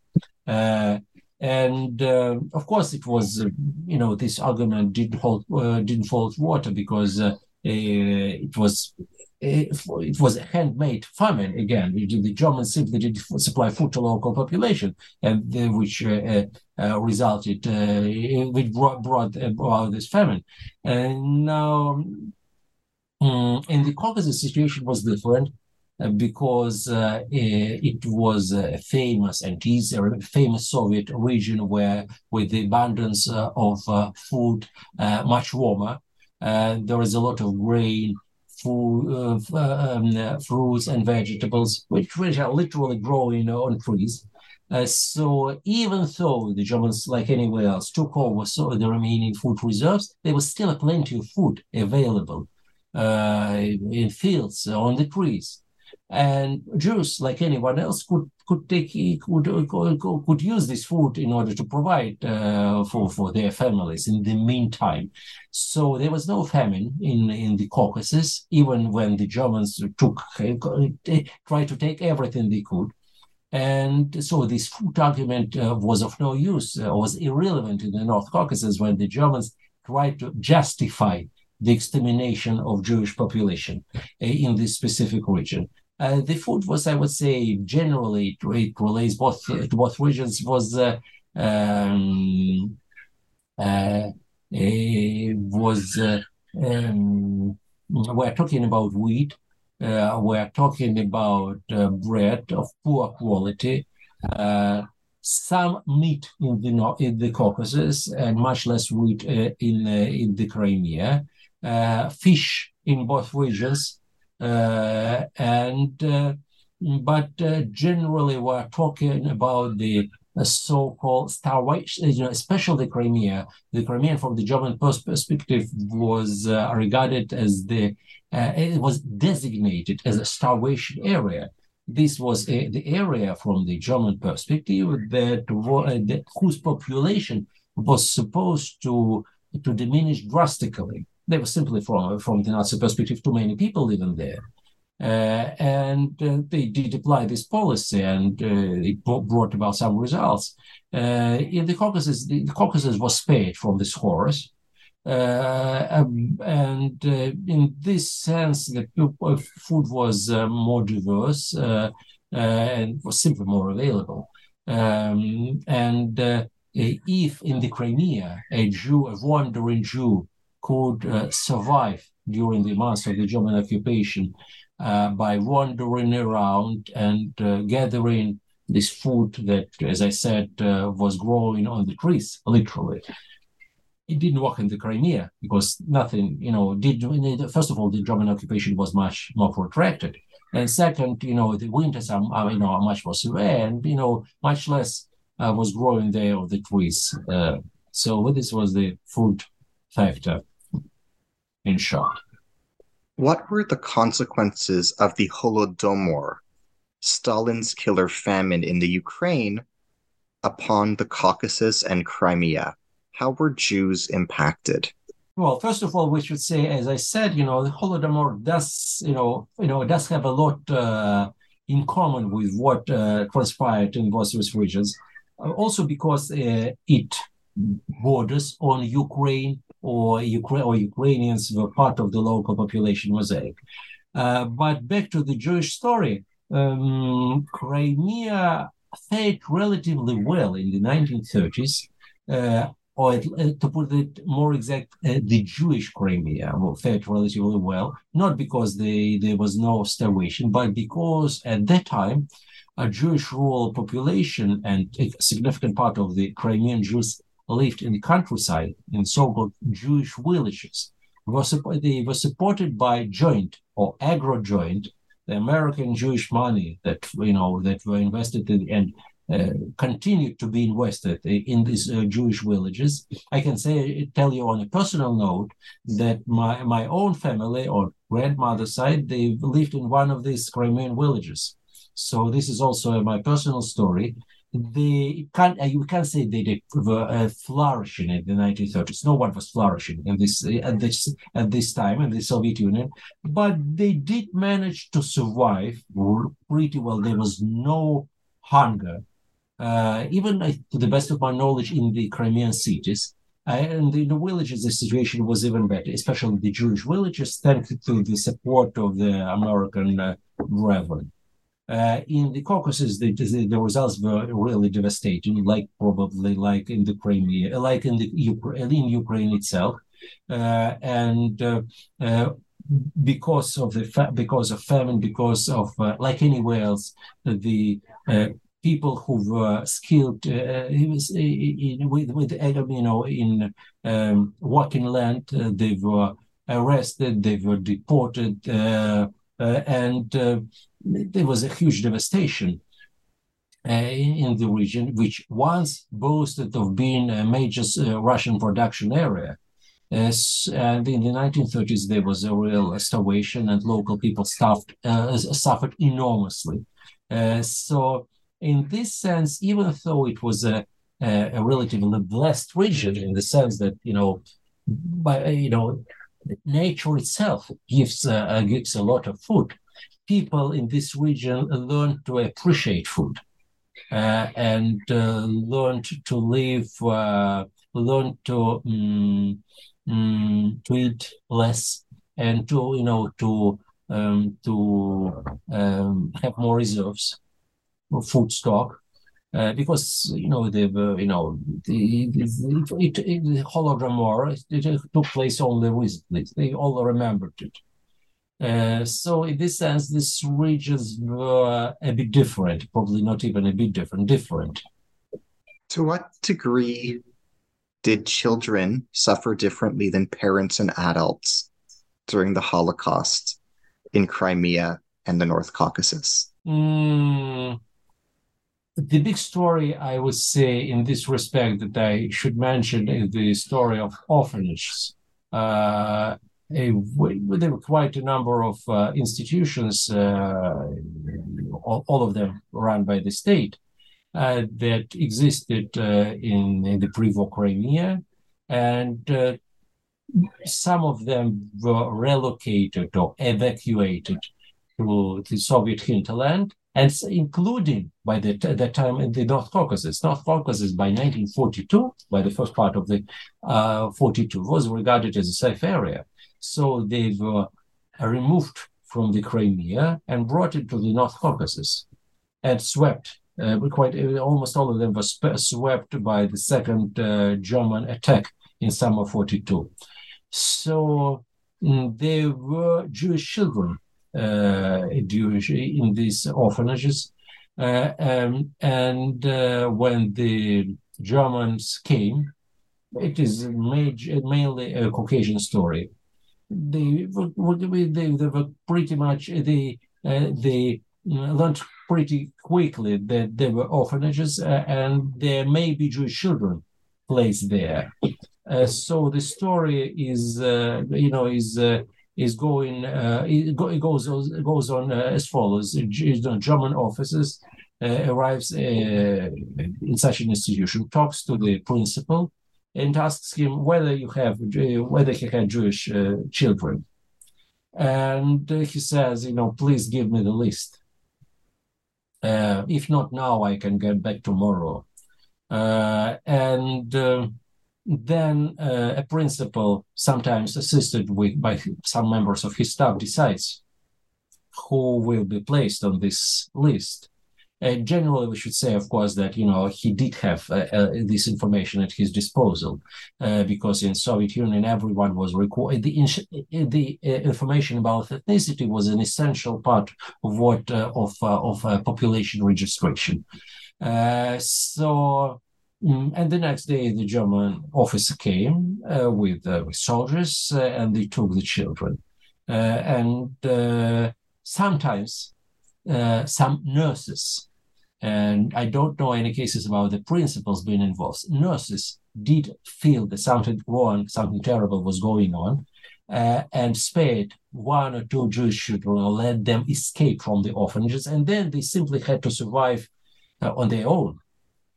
Uh, and uh, of course, it was uh, you know this argument didn't hold didn't hold water because it was it was a handmade famine again. The Germans simply did supply food to local population, and which uh, uh, resulted, uh, which brought, brought about this famine. And now, um, in the Caucasus, situation was different. Uh, because uh, it was a famous and is a famous Soviet region where, with the abundance uh, of food, much warmer, there is a lot of grain, food, uh, um, uh, fruits and vegetables, which, which are literally growing on trees. Uh, so even though the Germans, like anywhere else, took over so the remaining food reserves, there was still plenty of food available uh, in fields, on the trees. And Jews, like anyone else, could could take could could, use this food in order to provide uh, for for their families in the meantime. So there was no famine in in the Caucasus, even when the Germans took tried to take everything they could. And so this food argument uh, was of no use, uh, was irrelevant in the North Caucasus when the Germans tried to justify the extermination of Jewish population uh, in this specific region. Uh, the food was, I would say, generally it, relates both to both regions. Was uh, um, uh, was um, we're talking about wheat, uh, we're talking about uh, bread of poor quality, uh, some meat in the in the Caucasus, and much less wheat uh, in uh, in the Crimea, uh, fish in both regions, and but generally we're talking about the so-called starvation, you know, especially the Crimea. The Crimea, from the German perspective, was uh, regarded as the uh, it was designated as a starvation area. This was a, the area from the German perspective that, uh, that whose population was supposed to to diminish drastically. There was simply from from the Nazi perspective too many people living there. Uh, and uh, they did apply this policy and uh, it brought about some results. Uh, in the Caucasus, the, the, Caucasus was spared from this horrors. Uh, um, and uh, in this sense, the food was more diverse and was simply more available. Um, and if in the Crimea a Jew, a wandering Jew, could survive during the months of the German occupation uh, by wandering around and uh, gathering this food that, as I said, uh, was growing on the trees, literally. It didn't work in the Crimea because nothing, you know, did. First of all, the German occupation was much more protracted, and second, you know, the winters are, are you know, are much more severe, and you know, much less uh, was growing there of the trees. Uh, so this was the food factor, in short. What were the consequences of the Holodomor, Stalin's killer famine in the Ukraine, upon the Caucasus and Crimea? How were Jews impacted? Well, first of all, we should say, as I said, you know, the Holodomor does, you know, you know, does have a lot uh, in common with what uh, transpired in both those regions. Uh, also, because uh, it borders on Ukraine or, Ukra- or Ukrainians were part of the local population mosaic. Uh, but back to the Jewish story, um, Crimea fared relatively well in the 1930s, uh, or uh, to put it more exact, uh, the Jewish Crimea fared relatively well, not because they, there was no starvation, but because at that time, a Jewish rural population and a significant part of the Crimean Jews lived in the countryside in so-called Jewish villages. They were supported by joint or Agro-Joint, the American Jewish money that you know that were invested in and uh, continued to be invested in these uh, Jewish villages. I can say tell you on a personal note that my my own family or grandmother's side they lived in one of these Crimean villages. So this is also my personal story they can't uh, you can't say they were uh, flourishing in the 1930s. No one was flourishing in this at this at this time in the Soviet Union, but they did manage to survive pretty well. There was no hunger, uh, even uh, to the best of my knowledge, in the Crimean cities. Uh, and in the villages, the situation was even better, especially the Jewish villages, thanks to the support of the American uh, brethren. Uh, in the Caucasus, the, the, results were really devastating, like probably like in the Crimea, like in the in Ukraine itself, uh, and uh, uh because of the because of famine, because of uh, like anywhere else, the uh, people who were skilled was, in, with with you know in um, working land, they were arrested, they were deported, and there was a huge devastation. uh, in the region, which once boasted of being a major uh, Russian production area. and in the 1930s, there was a real starvation, and local people stuffed, uh, suffered enormously. Uh, so, in this sense, even though it was a, a, relatively blessed region in the sense that you know, by you know, nature itself gives uh, gives a lot of food. People in this region learned to appreciate food uh, and uh, learn to live, uh, learn to um, um, to eat less, and to you know to um, to um, have more reserves, of food stock. Uh, because you know the uh, you know the, it, it, it, the Holodomor it, it, took place only recently. They all remembered it. Uh, so in this sense, these regions were a bit different, probably not even a bit different, different. To what degree did children suffer differently than parents and adults during the Holocaust in Crimea and the North Caucasus? Mm, the big story I would say in this respect that I should mention is the story of orphanages. Uh, there were quite a number of uh, institutions, uh, all, all, of them run by the state, uh, that existed uh, in, in, the pre-war Crimea, and some of them were relocated or evacuated to the Soviet hinterland, and including by the, that time in the North Caucasus. North Caucasus by 1942, by the first part of the uh, 42, was regarded as a safe area. So they were removed from the Crimea and brought it to the North Caucasus and swept. Uh, quite uh, almost all of them were swept by the second uh, German attack in summer 42. So mm, there were Jewish children uh, Jewish in these orphanages. Uh, um, and uh, when the Germans came, it is major, mainly a Caucasian story they were, they, they were pretty much they uh, they learned pretty quickly. That there were orphanages uh, and there may be Jewish children placed there. Uh, so the story is uh, you know is uh, is going uh, it, it, goes goes on as follows: German officers arrives in such an institution, talks to the principal and asks him whether you have whether he had Jewish uh, children, and he says, you know, please give me the list. Uh, if not now, I can get back tomorrow. Uh, and uh, then uh, a principal, sometimes assisted with by some members of his staff, decides who will be placed on this list. Uh, generally, we should say, of course, that you know he did have uh, uh, this information at his disposal, uh, because in Soviet Union everyone was required. The, the uh, information about ethnicity was an essential part of what uh, of of population registration. so. Mm, and the next day, the German officer came with, with soldiers, and they took the children. and sometimes uh, some nurses. And I don't know any cases about the principals being involved. Nurses did feel that something wrong, something terrible was going on, uh, and spared one or two Jewish children or let them escape from the orphanages. And then they simply had to survive uh, on their own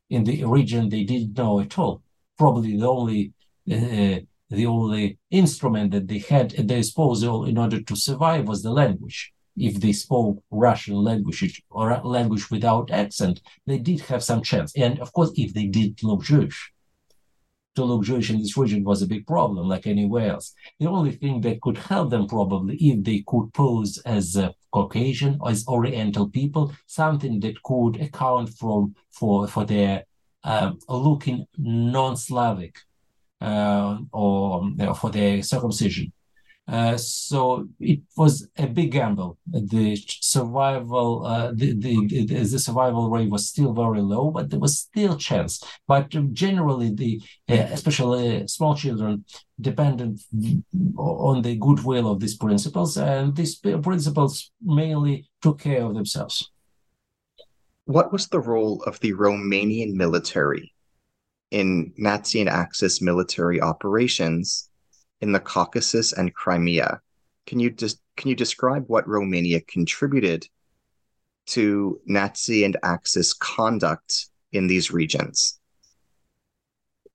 in the region they didn't know at all. Probably the only uh, the only instrument that they had at their disposal in order to survive was the language if they spoke Russian language or language without accent, they did have some chance. And of course, if they did look Jewish, to look Jewish in this region was a big problem, like anywhere else. The only thing that could help them probably if they could pose as a Caucasian or as Oriental people, something that could account for for for their uh, looking non-Slavic uh, or for their circumcision. Uh, so it was a big gamble. The survival, uh, the, the, the survival rate was still very low, but there was still chance. But generally, the uh, especially small children depended on the goodwill of these principals, and these principals mainly took care of themselves. what was the role of the Romanian military in Nazi and Axis military operations in the Caucasus and Crimea? Can you just can you describe what Romania contributed to Nazi and Axis conduct in these regions?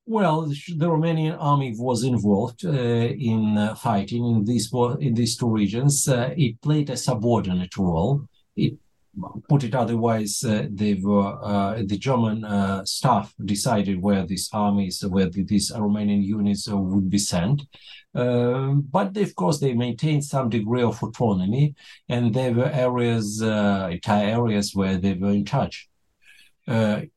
Well, the Romanian army was involved uh, in uh, fighting in these in these two regions. Uh, it played a subordinate role. It put it otherwise, uh, they were uh, the German uh, staff decided where these armies, where the, these Romanian units would be sent. Um, but they, of course, they maintained some degree of autonomy, and there were areas, entire areas, where they were in charge.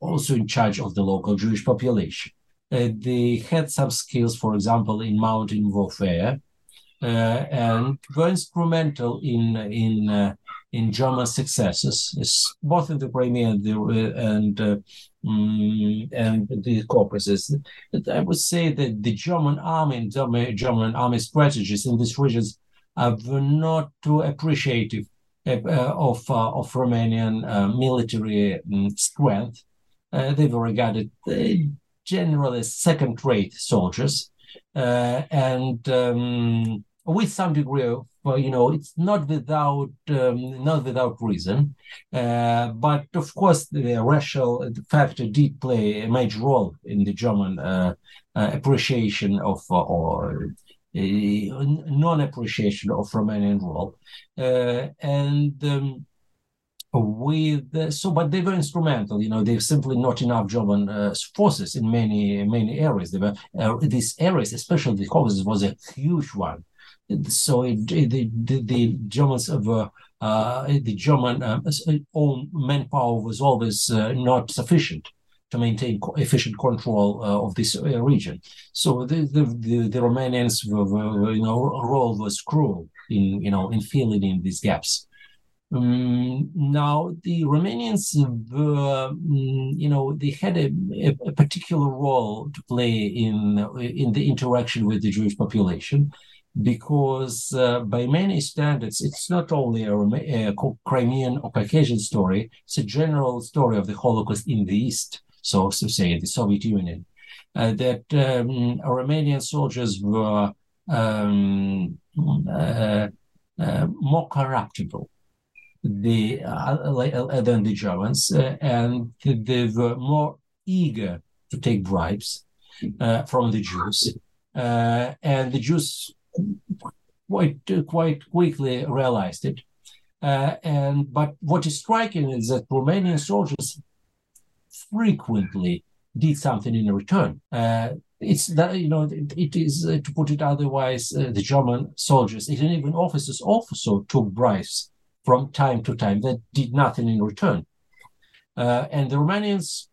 also in charge of the local Jewish population. Uh, they had some skills, for example, in mountain warfare, uh, and were instrumental in in uh, in German successes, both in the Crimea and the, and, uh, um, and the Caucasus. I would say that the German army and German, army strategies in these regions were not too appreciative uh, of of Romanian military um, strength. they were regarded generally second-rate soldiers, uh, and um, with some degree of well, you know, it's not without um, not without reason, uh, but of course the racial factor did play a major role in the German uh, uh, appreciation of uh, or uh, non-appreciation of Romanian role, uh, and. Um, with so but they were instrumental you know there's simply not enough german uh, forces in many many areas. They were uh, these areas especially the caucasus was a huge one so the, the, the germans were uh, the german uh, own manpower was always uh, not sufficient to maintain efficient control uh, of this region. So the the, the, the romanians were, were, you know role was cruel in you know in filling in these gaps. Um, now, the Romanians were, um, you know, they had a, a, a, particular role to play in in the interaction with the Jewish population, because uh, by many standards, it's not only a, a, Crimean or Caucasian story; it's a general story of the Holocaust in the East, so to say, the Soviet Union. Uh, that um, Romanian soldiers were um, uh, uh more corruptible the uh, uh, than the Germans, and they were more eager to take bribes from the Jews, and the Jews quite quite quickly realized it. and but what is striking is that Romanian soldiers frequently did something in return. Uh, it's that you know it, it is uh, to put it otherwise uh, the german soldiers and even officers also took bribes from time to time that did nothing in return. Uh, and the Romanians,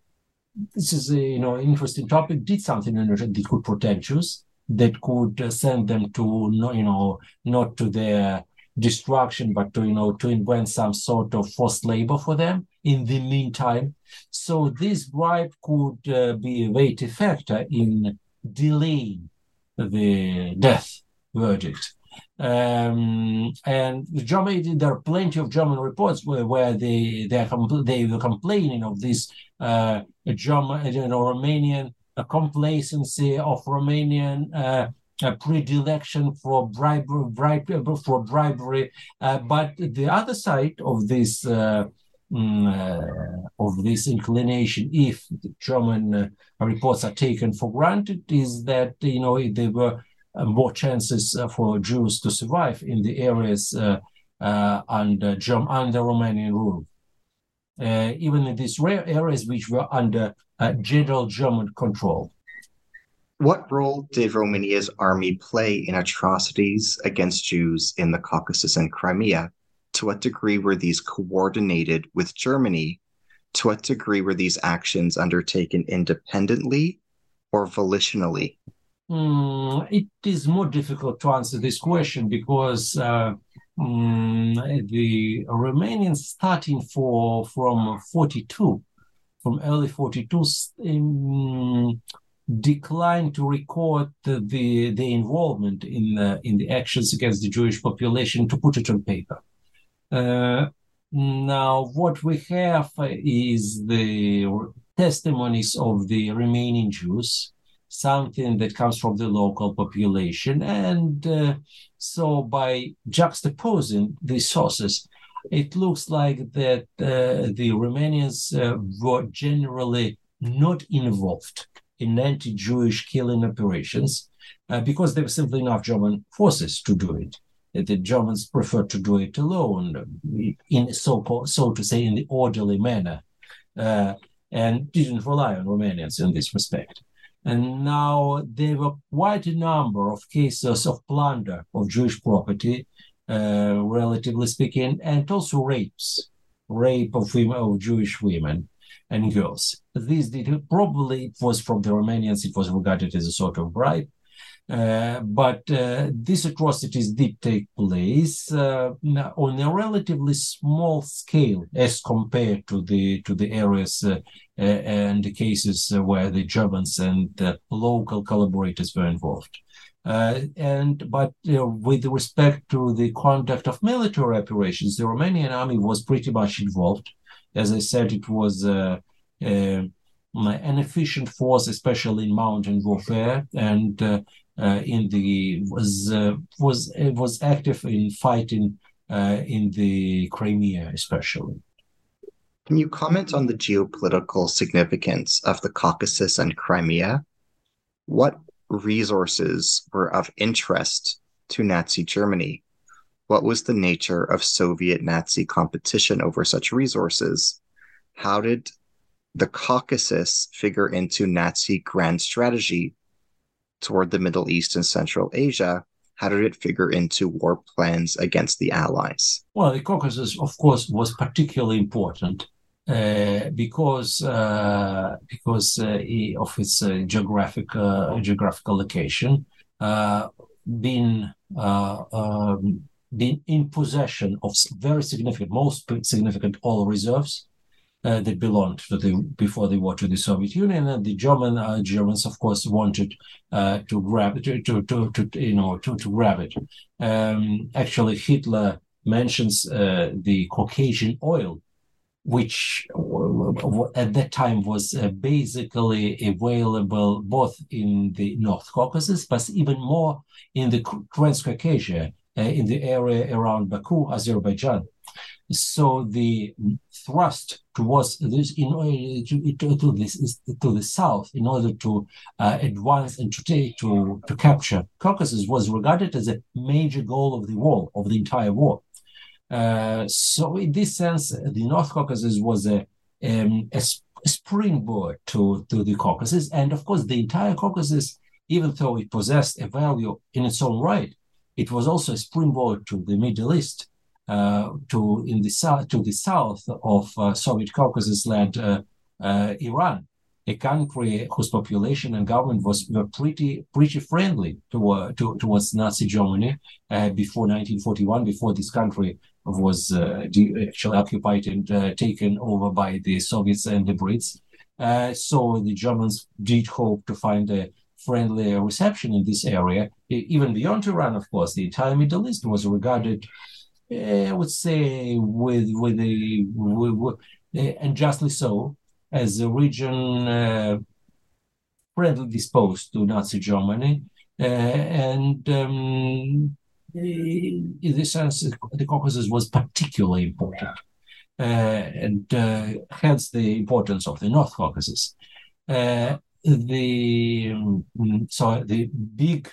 this is a you know interesting topic, did something in return. They could protect Jews, that could send them to you know not to their destruction, but to you know to invent some sort of forced labor for them in the meantime. So this bribe could uh, be a weighty factor in delaying the death verdict. Um, and Germany, there are plenty of German reports where, where they they, are they were complaining of this uh, German, you know, Romanian complacency of Romanian uh, predilection for bribery, bribe, for bribery. Uh, but the other side of this. Uh, mm, of this inclination, if German reports are taken for granted, is that you know they were uh, more chances uh, for Jews to survive in the areas uh, under, under Romanian rule. even in these rare areas which were under general German control. What role did Romania's army play in atrocities against Jews in the Caucasus and Crimea? To what degree were these coordinated with Germany? To what degree were these actions undertaken independently or volitionally? Mm, it is more difficult to answer this question because uh, mm, the Romanians starting for from 42, from early 42, um, declined to record the, the, the involvement in the, in the actions against the Jewish population to put it on paper. Uh, now, what we have is the testimonies of the remaining Jews, something that comes from the local population. And uh, so by juxtaposing these sources, it looks like that uh, the Romanians uh, were generally not involved in anti-Jewish killing operations uh, because there were simply enough German forces to do it. The Germans preferred to do it alone, in so so to say, in the orderly manner, uh, and didn't rely on Romanians in this respect. And now there were quite a number of cases of plunder of Jewish property, uh, relatively speaking, and also rapes, rape of women, of Jewish women and girls. This did probably it was from the Romanians. It was regarded as a sort of bribe. Uh, but uh, these atrocities did take place uh, on a relatively small scale as compared to the to the areas uh, uh, and the cases where the Germans and the local collaborators were involved. And but with respect to the conduct of military operations, the Romanian army was pretty much involved. As I said, it was an efficient force, especially in mountain warfare, and uh, in the was uh, was was active in fighting uh, in the Crimea, especially. Can you comment on the geopolitical significance of the Caucasus and Crimea? What resources were of interest to Nazi Germany? What was the nature of Soviet Nazi competition over such resources? How did the Caucasus figure into Nazi grand strategy toward the Middle East and Central Asia, how did it figure into war plans against the Allies? Well, the Caucasus, of course, was particularly important uh, because uh, because uh, of its uh, geographic uh, geographical location, being um, being in possession of very significant, most significant oil reserves, uh, that belonged to the before the war to the Soviet Union, and the German uh, Germans, of course, wanted uh, to grab it, to, to, to, you know to, to grab it. Um, actually, Hitler mentions the Caucasian oil, which at that time was uh, basically available both in the North Caucasus, but even more in the Transcaucasia, uh, in the area around Baku, Azerbaijan. So the thrust towards this in to, to, to this to the south in order to uh, advance and to take to to capture Caucasus was regarded as a major goal of the war of the entire war. Uh, so in this sense, the North Caucasus was a, um, a, springboard to to the Caucasus, and of course the entire Caucasus, even though it possessed a value in its own right, it was also a springboard to the Middle East uh, to in the south to the south of uh, Soviet Caucasus-led uh, Iran, a country whose population and government was were pretty pretty friendly to, to towards Nazi Germany before 1941, before this country was actually occupied and taken over by the Soviets and the Brits. so the Germans did hope to find a friendly reception in this area, even beyond Iran, of course. The entire Middle East was regarded I would say with with a with, and justly so, as a region uh, friendly disposed to Nazi Germany, uh, and um, in this sense, the Caucasus was particularly important, uh, and uh, hence the importance of the North Caucasus. Uh, the um, so the big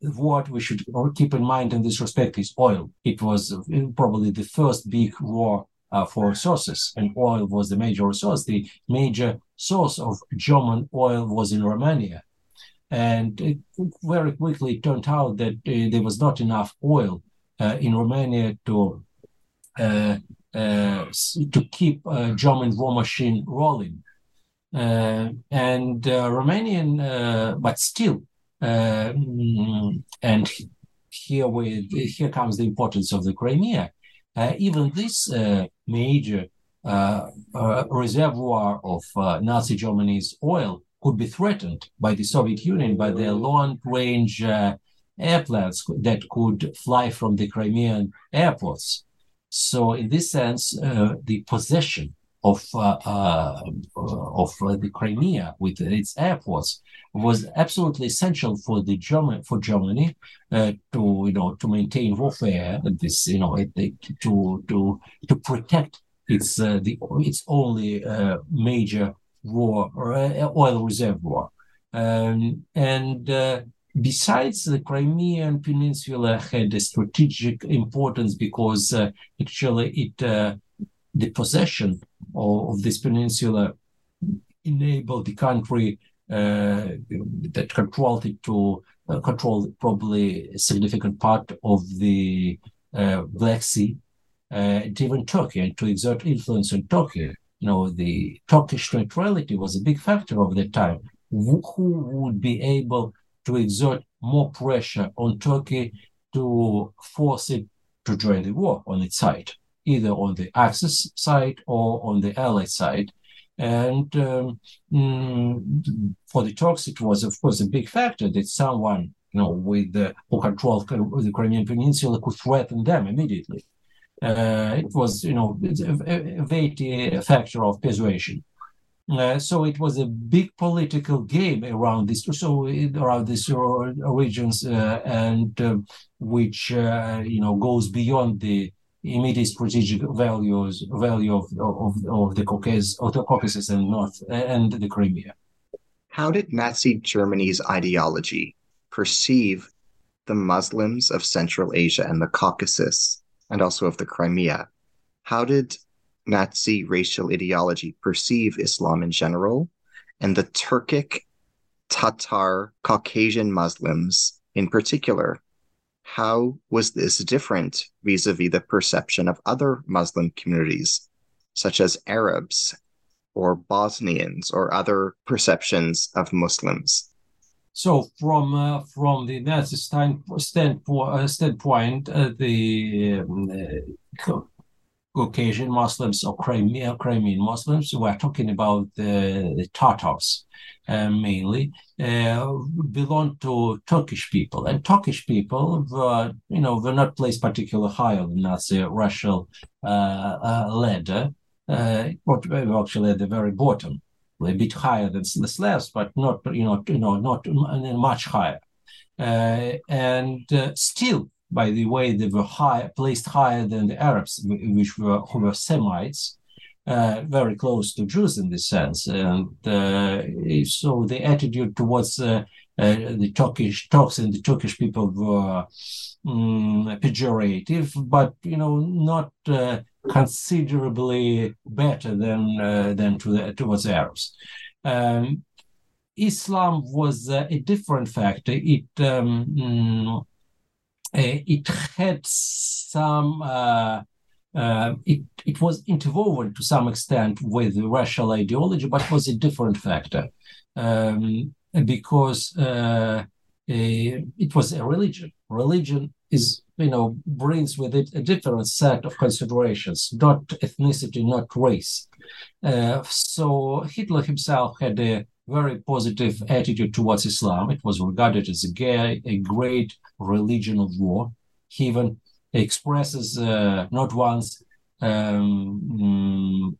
what we should keep in mind in this respect is oil. It was uh, probably the first big war uh, for resources, and oil was the major resource. The major source of German oil was in Romania. And very quickly it turned out that uh, there was not enough oil uh, in Romania to uh, uh, to keep German war machine rolling. and Romanian, but still, uh, and here we here comes the importance of the Crimea. Uh, even this uh, major reservoir of Nazi Germany's oil could be threatened by the Soviet Union by their long-range airplanes that could fly from the Crimean airports. So, in this sense, uh, the possession of uh, uh, of the Crimea with its airports was absolutely essential for the German for Germany uh, to you know to maintain warfare. This you know to to to protect its uh, the its only uh, major war oil reservoir, um, and besides the Crimean Peninsula had a strategic importance because uh, actually it uh, the possession of, of, this peninsula enabled the country uh, that controlled it to uh, control probably a significant part of the uh, Black Sea and even Turkey and to exert influence on Turkey. You know, the Turkish neutrality was a big factor of that time. Who would be able to exert more pressure on Turkey to force it to join the war on its side, either on the Axis side or on the Allied side. And um, mm, for the Turks, it was, of course, a big factor that someone, you know, with the, who controlled the Crimean Peninsula could threaten them immediately. Uh, it was, you know, a, a weighty factor of persuasion. Uh, so it was a big political game around this, so around these regions, uh, and uh, which uh, you know goes beyond the immediate strategic values value of of, of the Caucasus, of the Caucasus and North and the Crimea. How did Nazi Germany's ideology perceive the Muslims of Central Asia and the Caucasus, and also of the Crimea? How did Nazi racial ideology perceive Islam in general, and the Turkic, Tatar, Caucasian Muslims in particular. How was this different vis a vis the perception of other Muslim communities, such as Arabs or Bosnians or other perceptions of Muslims? So, from uh, from the Nazi standpoint, uh, standpoint uh, the um, uh, Caucasian Muslims or Crimean, Crimean Muslims. We're talking about the, Tatars uh, mainly, belong to Turkish people. And Turkish people were, you know, were not placed particularly high on the Nazi uh ladder, uh, actually at the very bottom, a bit higher than the Slavs, but not, you know, you know, not much higher. Uh, and still, by the way, they were high, placed higher than the Arabs, which were who were Semites, uh, very close to Jews in this sense. And uh, so the attitude towards uh, uh the Turkish Turks and the Turkish people were um, pejorative, but you know not uh, considerably better than uh, than to the, towards the Arabs. Um, Islam was a different factor. It um, mm, uh, it had some uh, uh, it, it was interwoven to some extent with the racial ideology, but was a different factor um, because uh, it was a religion. Religion is, you know, brings with it a different set of considerations, not ethnicity, not race. Uh, so Hitler himself had a very positive attitude towards Islam. It was regarded as a, a great religion of war. He even expresses uh, not once um, mm,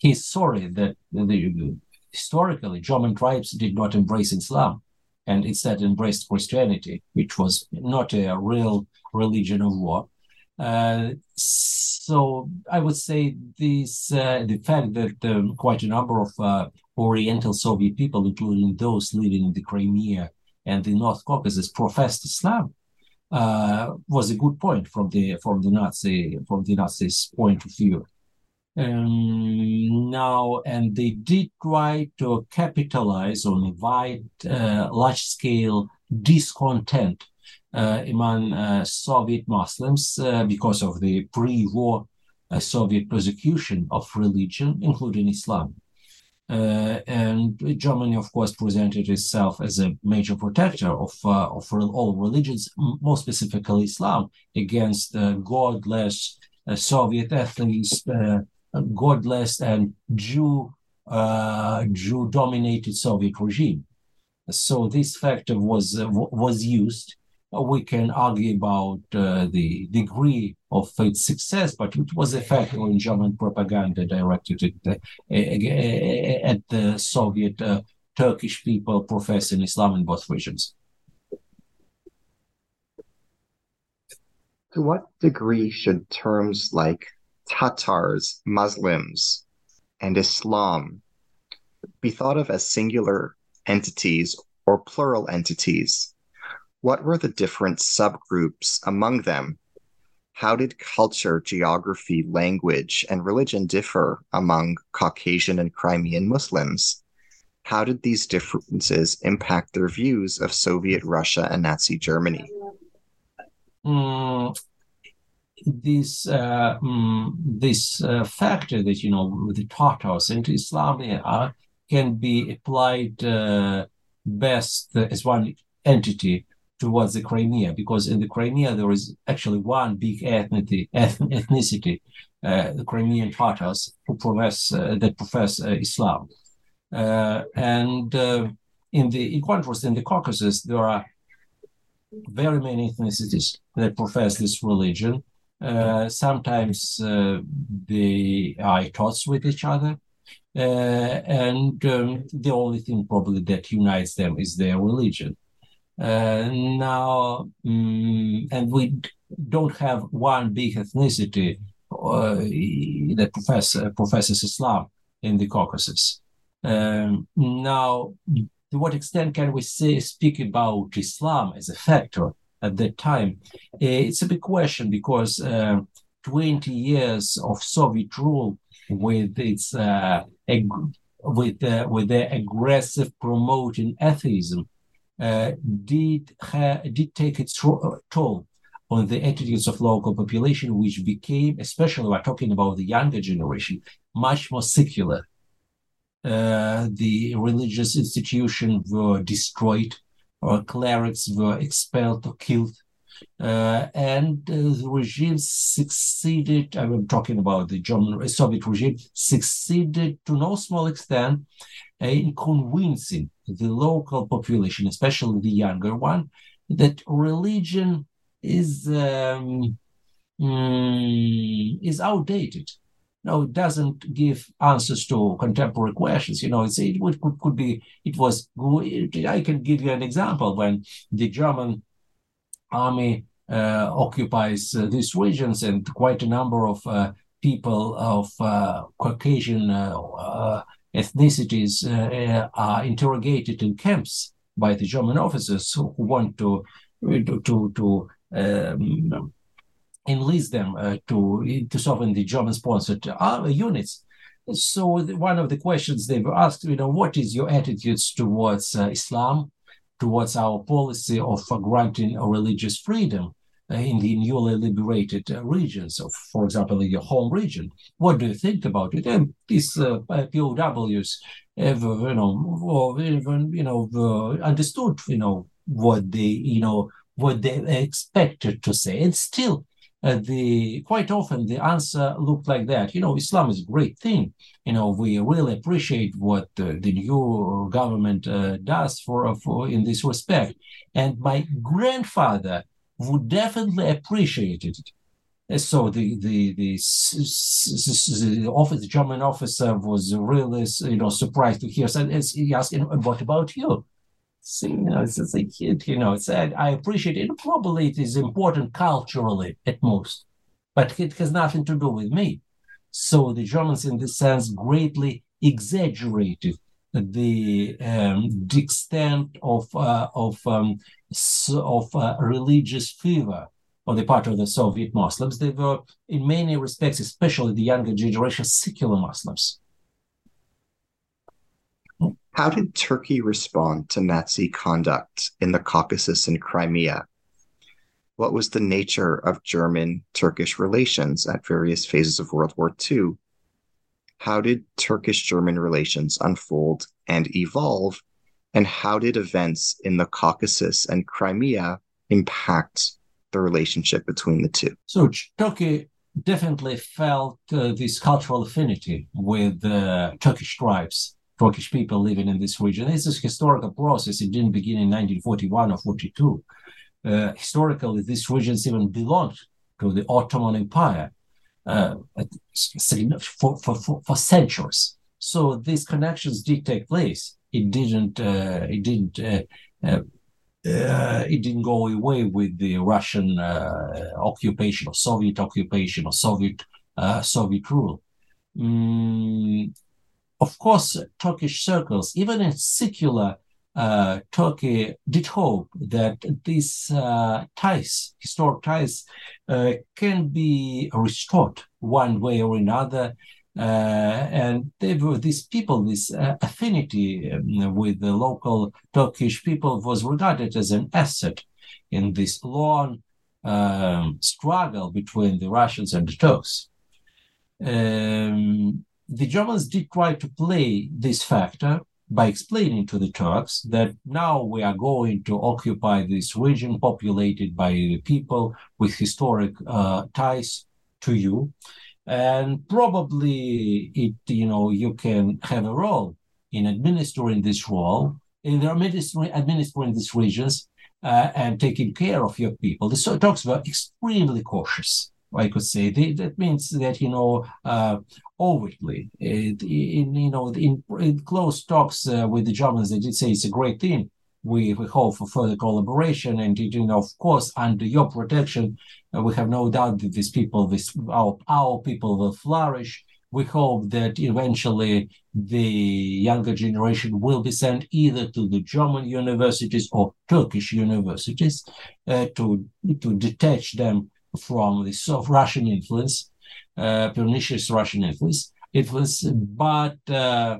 he's sorry that the, historically German tribes did not embrace Islam and instead embraced Christianity, which was not a real religion of war. Uh, so I would say this uh, the fact that um, quite a number of uh, Oriental Soviet people, including those living in the Crimea and the North Caucasus professed Islam uh, was a good point from the from the Nazi from the Nazis' point of view. Um, now, and they did try to capitalize on a wide, uh, large-scale discontent uh, among uh, Soviet Muslims uh, because of the pre-war uh, Soviet persecution of religion, including Islam. Uh, and Germany, of course, presented itself as a major protector of, of all religions, more specifically Islam, against godless Soviet uh, godless and Jew uh, Jew dominated Soviet regime. So this factor was was used. We can argue about the degree of its success, but it was a factor in German propaganda directed at the, at the Soviet uh, Turkish people professing Islam in both regions. To what degree should terms like Tatars, Muslims, and Islam be thought of as singular entities or plural entities? What were the different subgroups among them? How did culture, geography, language, and religion differ among Caucasian and Crimean Muslims? How did these differences impact their views of Soviet Russia and Nazi Germany? Mm, this uh, mm, this uh, factor that you know the Tatars and Islam uh, can be applied uh, best as one entity towards the Crimea, because in the Crimea there is actually one big ethnicity, ethnicity uh, the Crimean Tatars who profess uh, that profess uh, Islam, and in the in contrast in the Caucasus there are very many ethnicities that profess this religion. Uh, sometimes they are at odds with each other. and um, the only thing probably that unites them is their religion. Uh, now, um, and we don't have one big ethnicity uh, that profess, uh, professes Islam in the Caucasus. Um, now, to what extent can we say speak about Islam as a factor at that time? It's a big question because uh, 20 years of Soviet rule with its uh, ag- with with their aggressive promoting atheism did ha- did take its toll on the attitudes of local population, which became, especially we're talking about the younger generation, much more secular. Uh, the religious institutions were destroyed, or clerics were expelled or killed. Uh, and uh, the regime succeeded, I'm talking about the German Soviet regime, succeeded to no small extent in convincing the local population, especially the younger one, that religion is um, mm, is outdated. It doesn't give answers to contemporary questions. You know, it's, it would, could, could be, it was, I can give you an example when the German army uh, occupies uh, these regions and quite a number of uh, people of uh, Caucasian uh, uh, ethnicities are interrogated in camps by the German officers who want to to to um, enlist them uh, to to serve in the German-sponsored uh, units. So one of the questions they were asked, you know, what is your attitudes towards uh, Islam, towards our policy of granting religious freedom? Uh, in the newly liberated uh, regions of, for example, your home region. What do you think about it? And these uh, POWs have, you know, or even, you know, understood, you know, what they, you know, what they expected to say. And still, uh, the quite often the answer looked like that. You know, Islam is a great thing. You know, we really appreciate what uh, the new government uh, does for, for in this respect. And my grandfather would definitely appreciate it. So the the the, the office the German officer was really you know surprised to hear. So he asked, "What about you?" So, you know, it's, a kid, you know, said, "I appreciate it. Probably it is important culturally at most, but it has nothing to do with me." So the Germans, in this sense, greatly exaggerated the, um, the extent of uh, of um, of uh, religious fever on the part of the Soviet Muslims. They were, in many respects, especially the younger generation, secular Muslims. How did Turkey respond to Nazi conduct in the Caucasus and Crimea? What was the nature of German Turkish relations at various phases of World War II? How did Turkish German relations unfold and evolve and how did events in the Caucasus and Crimea impact the relationship between the two? So Turkey definitely felt uh, this cultural affinity with uh, Turkish tribes, Turkish people living in this region. This is a historical process. It didn't begin in 1941 or 42. Uh, historically, these regions even belonged to the Ottoman Empire uh, for, for, for, for centuries. So these connections did take place. It didn't. Uh, it didn't. Uh, uh, uh it didn't go away with the Russian occupation or Soviet occupation or Soviet Soviet rule. Mm, of course, Turkish circles, even in secular uh, Turkey did hope that these uh, ties, historic ties, uh, can be restored one way or another. Uh, and they were these people, this uh, affinity um, with the local Turkish people was regarded as an asset in this long um, struggle between the Russians and the Turks. Um, the Germans did try to play this factor by explaining to the Turks that now we are going to occupy this region populated by people with historic uh, ties to you. And probably it, you know, you can have a role in administering this role, in administering, administering these regions uh, and taking care of your people. The Turks were extremely cautious. I could say that means that you know uh, overtly. It, in you know in, in close talks uh, with the Germans, they did say it's a great thing. We, we hope for further collaboration, and you know, of course, under your protection, uh, we have no doubt that these people, this our our people, will flourish. We hope that eventually the younger generation will be sent either to the German universities or Turkish universities uh, to to detach them from the soft Russian influence uh, pernicious Russian influence. Influence, but uh,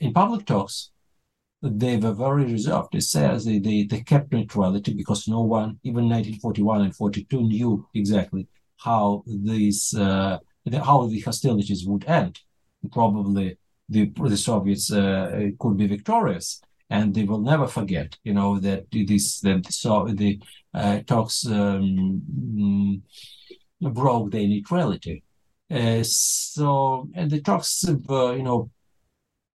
in public talks, they were very reserved. It says they, they, they kept neutrality because no one, even 1941 and 42, knew exactly how these uh, how the hostilities would end. Probably the the Soviets uh, could be victorious, and they will never forget, you know, that this that so the uh, Turks um, mm, broke their neutrality. Uh, so and the Turks, uh, you know,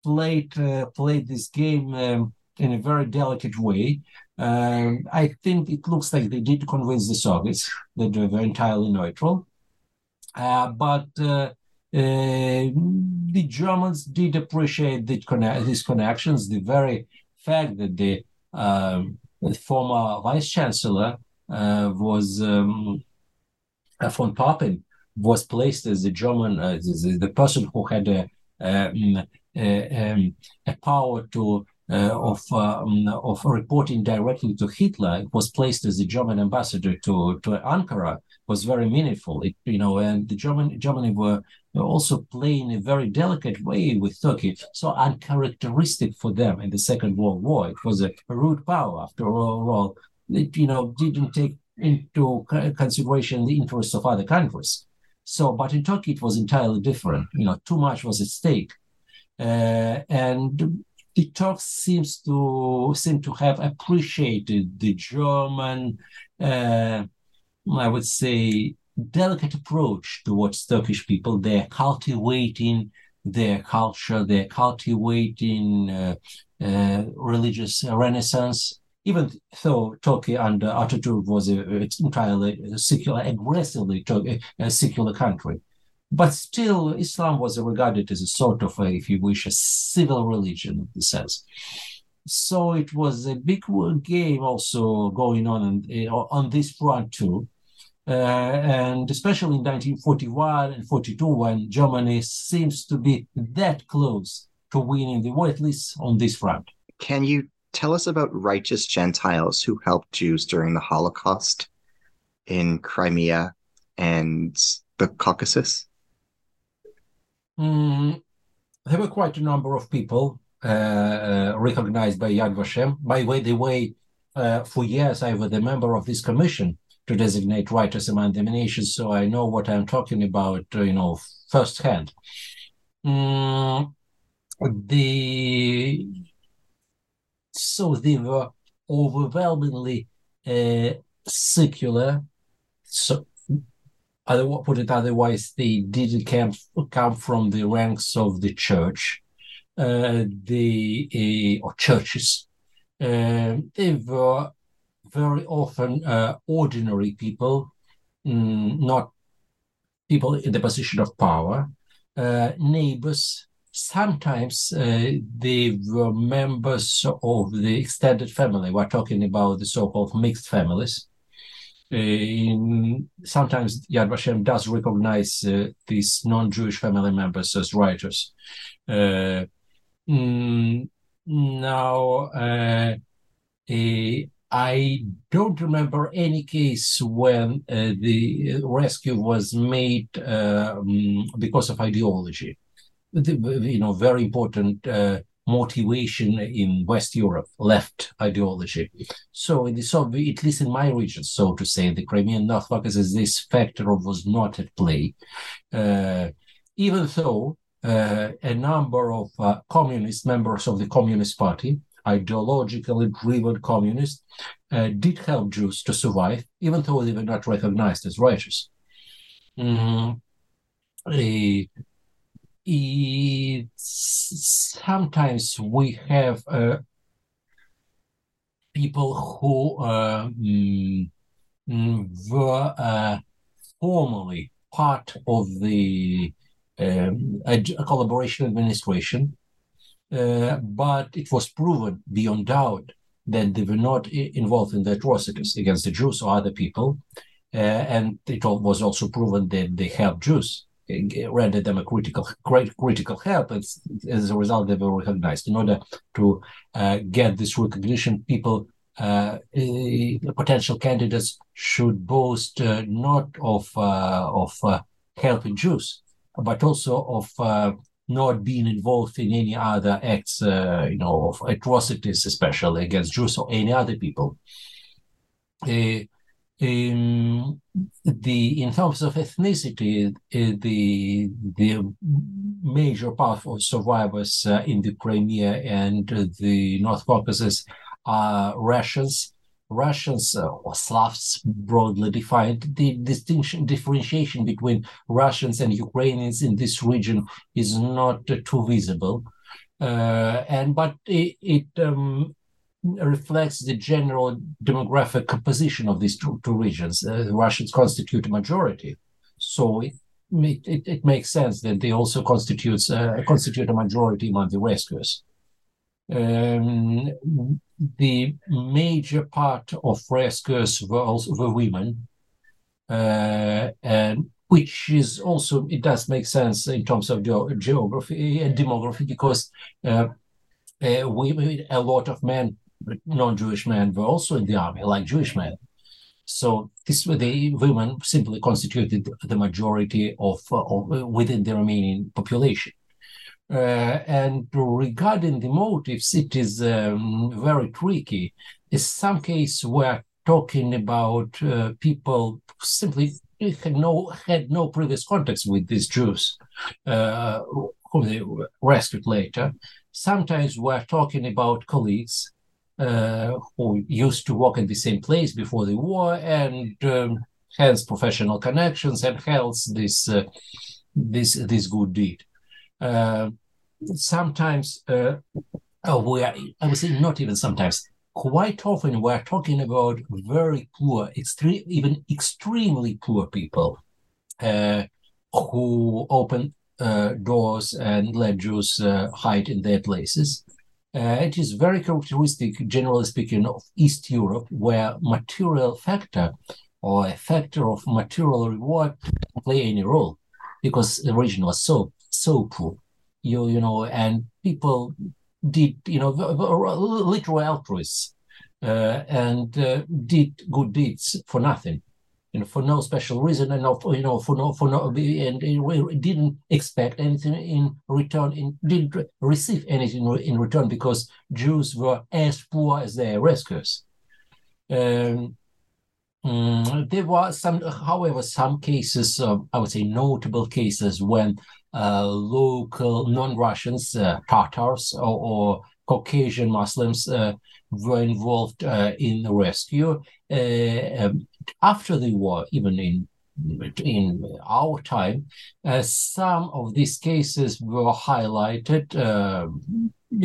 played uh, played this game um, in a very delicate way. Um, I think it looks like they did convince the Soviets that they were entirely neutral, uh, but uh, the Germans did appreciate the conne- these connections. The very fact that the, um, former vice chancellor was um, von Papen was placed as the German, uh, the, the, person who had a, um, a, um, a power to uh, of um, of reporting directly to Hitler was placed as the German ambassador to to Ankara was very meaningful. It, you know, and the German Germany were also playing a very delicate way with Turkey, so uncharacteristic for them in the Second World War. It was a, a rude power after all. It you know didn't take into consideration the interests of other countries. So, but in Turkey it was entirely different. You know, too much was at stake, uh, and the Turks seems to seem to have appreciated the German, uh, I would say, delicate approach towards Turkish people. They're cultivating their culture, they're cultivating uh, uh religious renaissance even though Turkey under Atatürk was an entirely secular, aggressively a secular country, but still Islam was regarded as a sort of, a, if you wish, a civil religion in the sense. So it was a big game also going on in, on this front too. Uh, and especially in 1941 and 42, when Germany seems to be that close to winning the war, at least on this front. Can you tell us about righteous Gentiles who helped Jews during the Holocaust in Crimea and the Caucasus? Mm, there were quite a number of people uh, uh, recognized by Yad Vashem. By way, the way, uh, for years I was a member of this commission to designate Righteous among the nations, so I know what I'm talking about, uh, you know, firsthand. Mm, the so they were overwhelmingly uh, secular. So, I put it otherwise, they didn't come, come from the ranks of the church, uh, the uh, or churches. Uh, they were very often uh, ordinary people mm, not people in the position of power, uh, neighbors. Sometimes uh, they were members of the extended family. We're talking about the so-called mixed families. Uh, in, sometimes Yad Vashem does recognize uh, these non-Jewish family members as righteous. Uh, mm, now, I don't remember any case when uh, the rescue was made um, because of ideology. The, you know, very important uh, motivation in West Europe, left ideology. So in the Soviet, at least in my region, so to say, the Crimean North Caucasus, this factor was not at play. Uh, even though uh, a number of uh, communist members of the Communist Party ideologically driven communists uh, did help Jews to survive, even though they were not recognized as righteous. Mm-hmm. Sometimes we have uh, people who uh, mm, were uh, formally part of the um, collaboration administration uh, but it was proven beyond doubt that they were not involved in the atrocities against the Jews or other people. Uh, and it was also proven that they helped Jews, rendered them a critical, great critical help. As a result, they were recognized. In order to uh, get this recognition, people, uh, potential candidates, should boast not of of helping Jews, but also of not being involved in any other acts, uh, you know, of atrocities, especially against Jews or any other people. In the in terms of ethnicity, uh, the the major part of survivors uh, in the Crimea and the North Caucasus are Russians, Russians uh, or Slavs broadly defined, the distinction differentiation between Russians and Ukrainians in this region is not uh, too visible, uh, and but it, it um, reflects the general demographic composition of these two, two regions. Uh, the Russians constitute a majority, so it, it, it makes sense that they also constitutes uh, constitute a majority among the rescuers. Um, the major part of rescuers were also were women, uh, and which is also it does make sense in terms of ge- geography and demography because uh, uh, we a lot of men, non-Jewish men, were also in the army, like Jewish men. So this the women simply constituted the majority of, of within the Romanian population. Uh, and regarding the motives, it is um, very tricky. In some case, we're talking about uh, people simply had no had no previous contacts with these Jews, uh, whom they rescued later. Sometimes we're talking about colleagues uh, who used to work in the same place before the war and um, hence professional connections and hence this uh, this this good deed. Uh, sometimes uh, oh, we are, I would say not even sometimes, quite often we're talking about very poor, extreme, even extremely poor people uh, who open uh, doors and let Jews hide in their places. Uh, it is very characteristic, generally speaking, of East Europe, where material factor or a factor of material reward play any role because the region was so so poor. You you know and people did you know literal altruists uh, and uh, did good deeds for nothing you know for no special reason and you know for no for no and we didn't expect anything in return in didn't receive anything in return because jews were as poor as their rescuers. Um, mm, there were some however some cases i would say notable cases when uh, local non-Russians, uh, Tatars or, or, Caucasian Muslims uh, were involved in the rescue. Um, after the war, even in in our time, uh, some of these cases were highlighted uh,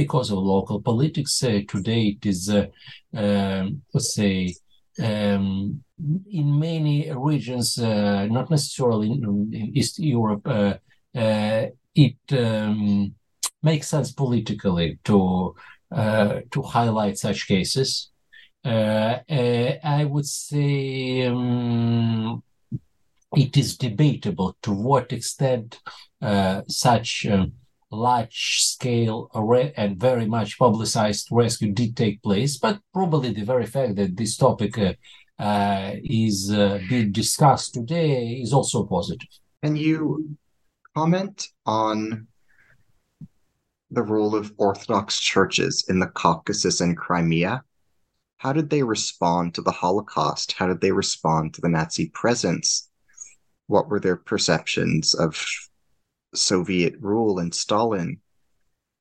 because of local politics. Uh, today, it is, um, let's say, um, in many regions, uh, not necessarily in, in East Europe, uh, uh, it um, makes sense politically to uh, to highlight such cases. Uh, I would say um, it is debatable to what extent such um, large scale and very much publicized rescue did take place, but probably the very fact that this topic uh, uh, is uh, being discussed today is also positive. Can you comment on the role of Orthodox churches in the Caucasus and Crimea? How did they respond to the Holocaust? How did they respond to the Nazi presence? What were their perceptions of Soviet rule and Stalin,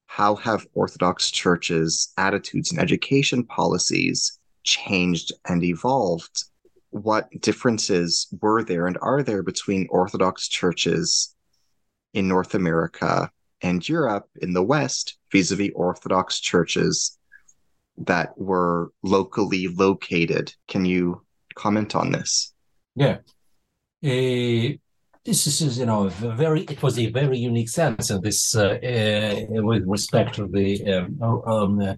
how have Orthodox churches' attitudes and education policies changed and evolved? What differences were there and are there between Orthodox churches in North America and Europe in the West vis a vis Orthodox churches that were locally located? Can you comment on this? Yeah. Uh, this is, you know, very. It was a very unique sense of this uh, uh, with respect to the um, um, uh,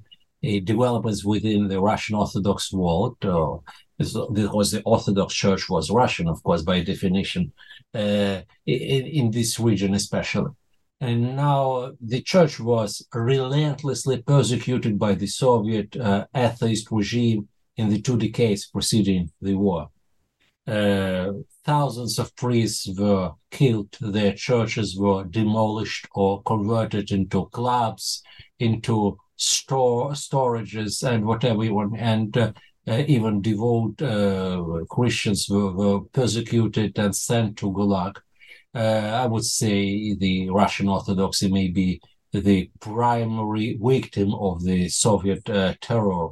developments within the Russian Orthodox world. Uh, because the Orthodox Church was Russian, of course, by definition, uh, in, in this region especially. And now the church was relentlessly persecuted by the Soviet uh, atheist regime in the two decades preceding the war. Uh, thousands of priests were killed, their churches were demolished or converted into clubs, into store storages, and whatever you want. And uh, uh, even devout uh, Christians were, were, persecuted and sent to Gulag. Uh, I would say the Russian Orthodoxy may be the primary victim of the Soviet uh, terror.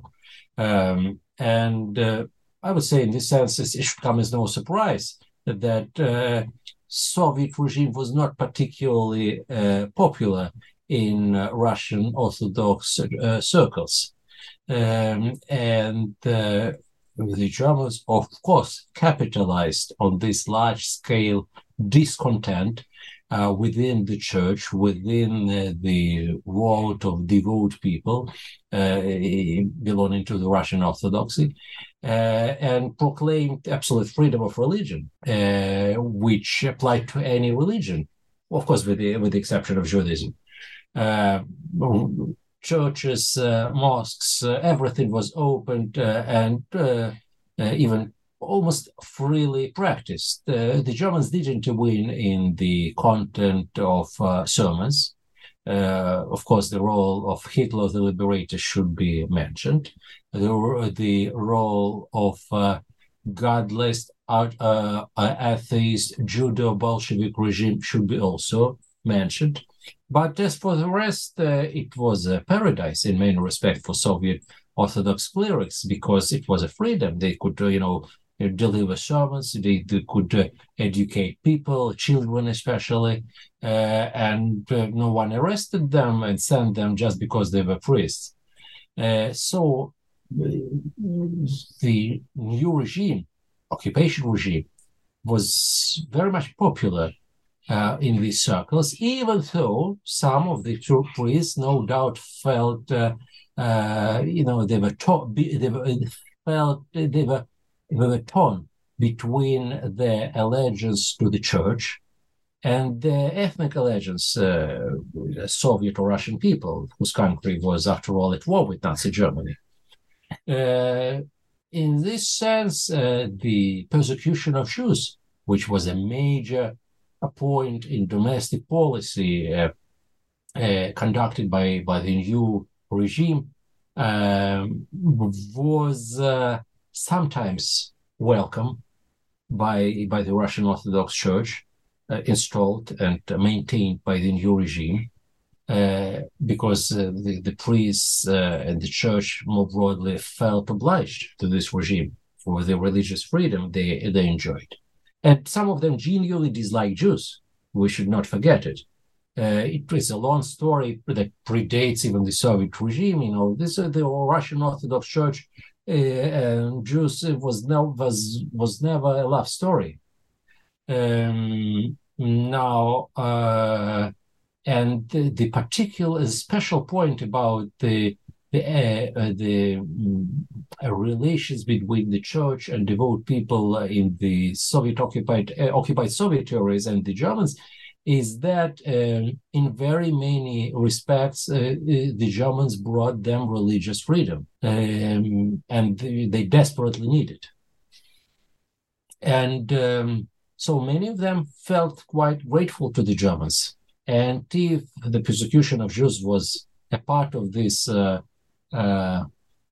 Um, and uh, I would say in this sense, it should come as no surprise that Soviet regime was not particularly popular in uh, Russian Orthodox uh, circles. Um, and uh, the Germans, of course, capitalized on this large scale discontent uh, within the church, within uh, the world of devout people uh, belonging to the Russian Orthodoxy, uh, and proclaimed absolute freedom of religion, uh, which applied to any religion, of course, with the, with the exception of Judaism. Uh, churches, mosques, everything was opened, and even almost freely practiced. Uh, the Germans didn't win in the content of uh, sermons. Uh, of course, the role of Hitler the Liberator should be mentioned. The, the role of uh, godless, uh, atheist, Judeo Bolshevik regime should be also mentioned. But as for the rest, uh, it was a paradise in many respects for Soviet Orthodox clerics because it was a freedom. They could, you know, deliver sermons. They, they could uh, educate people, children especially, uh, and uh, no one arrested them and sent them just because they were priests. Uh, so the new regime, occupation regime, was very much popular uh, in these circles, even though some of the true priests no doubt felt, uh, uh, you know, they were taught, they were, felt they were were torn between their allegiance to the church and their ethnic allegiance, uh, Soviet or Russian people, whose country was, after all, at war with Nazi Germany. Uh, in this sense, uh, the persecution of Jews, which was a major point in domestic policy uh, uh, conducted by, by the new regime, um, was uh, sometimes welcome by by the Russian Orthodox Church, uh, installed and maintained by the new regime, uh, because uh, the, the priests uh, and the church more broadly felt obliged to this regime for the religious freedom they they enjoyed, and some of them genuinely disliked Jews. We should not forget it. Uh, it is a long story that predates even the Soviet regime. You know, this uh, the Russian Orthodox Church uh, Jews was was was never a love story. Um, now, uh, and the, the, particular special point about the the uh, uh the uh, relations between the church and devout people in the Soviet occupied uh, occupied Soviet areas and the Germans is that um, in very many respects, uh, uh, the Germans brought them religious freedom, um, and they desperately needed. And um, so many of them felt quite grateful to the Germans. And if the persecution of Jews was a part of this uh, uh,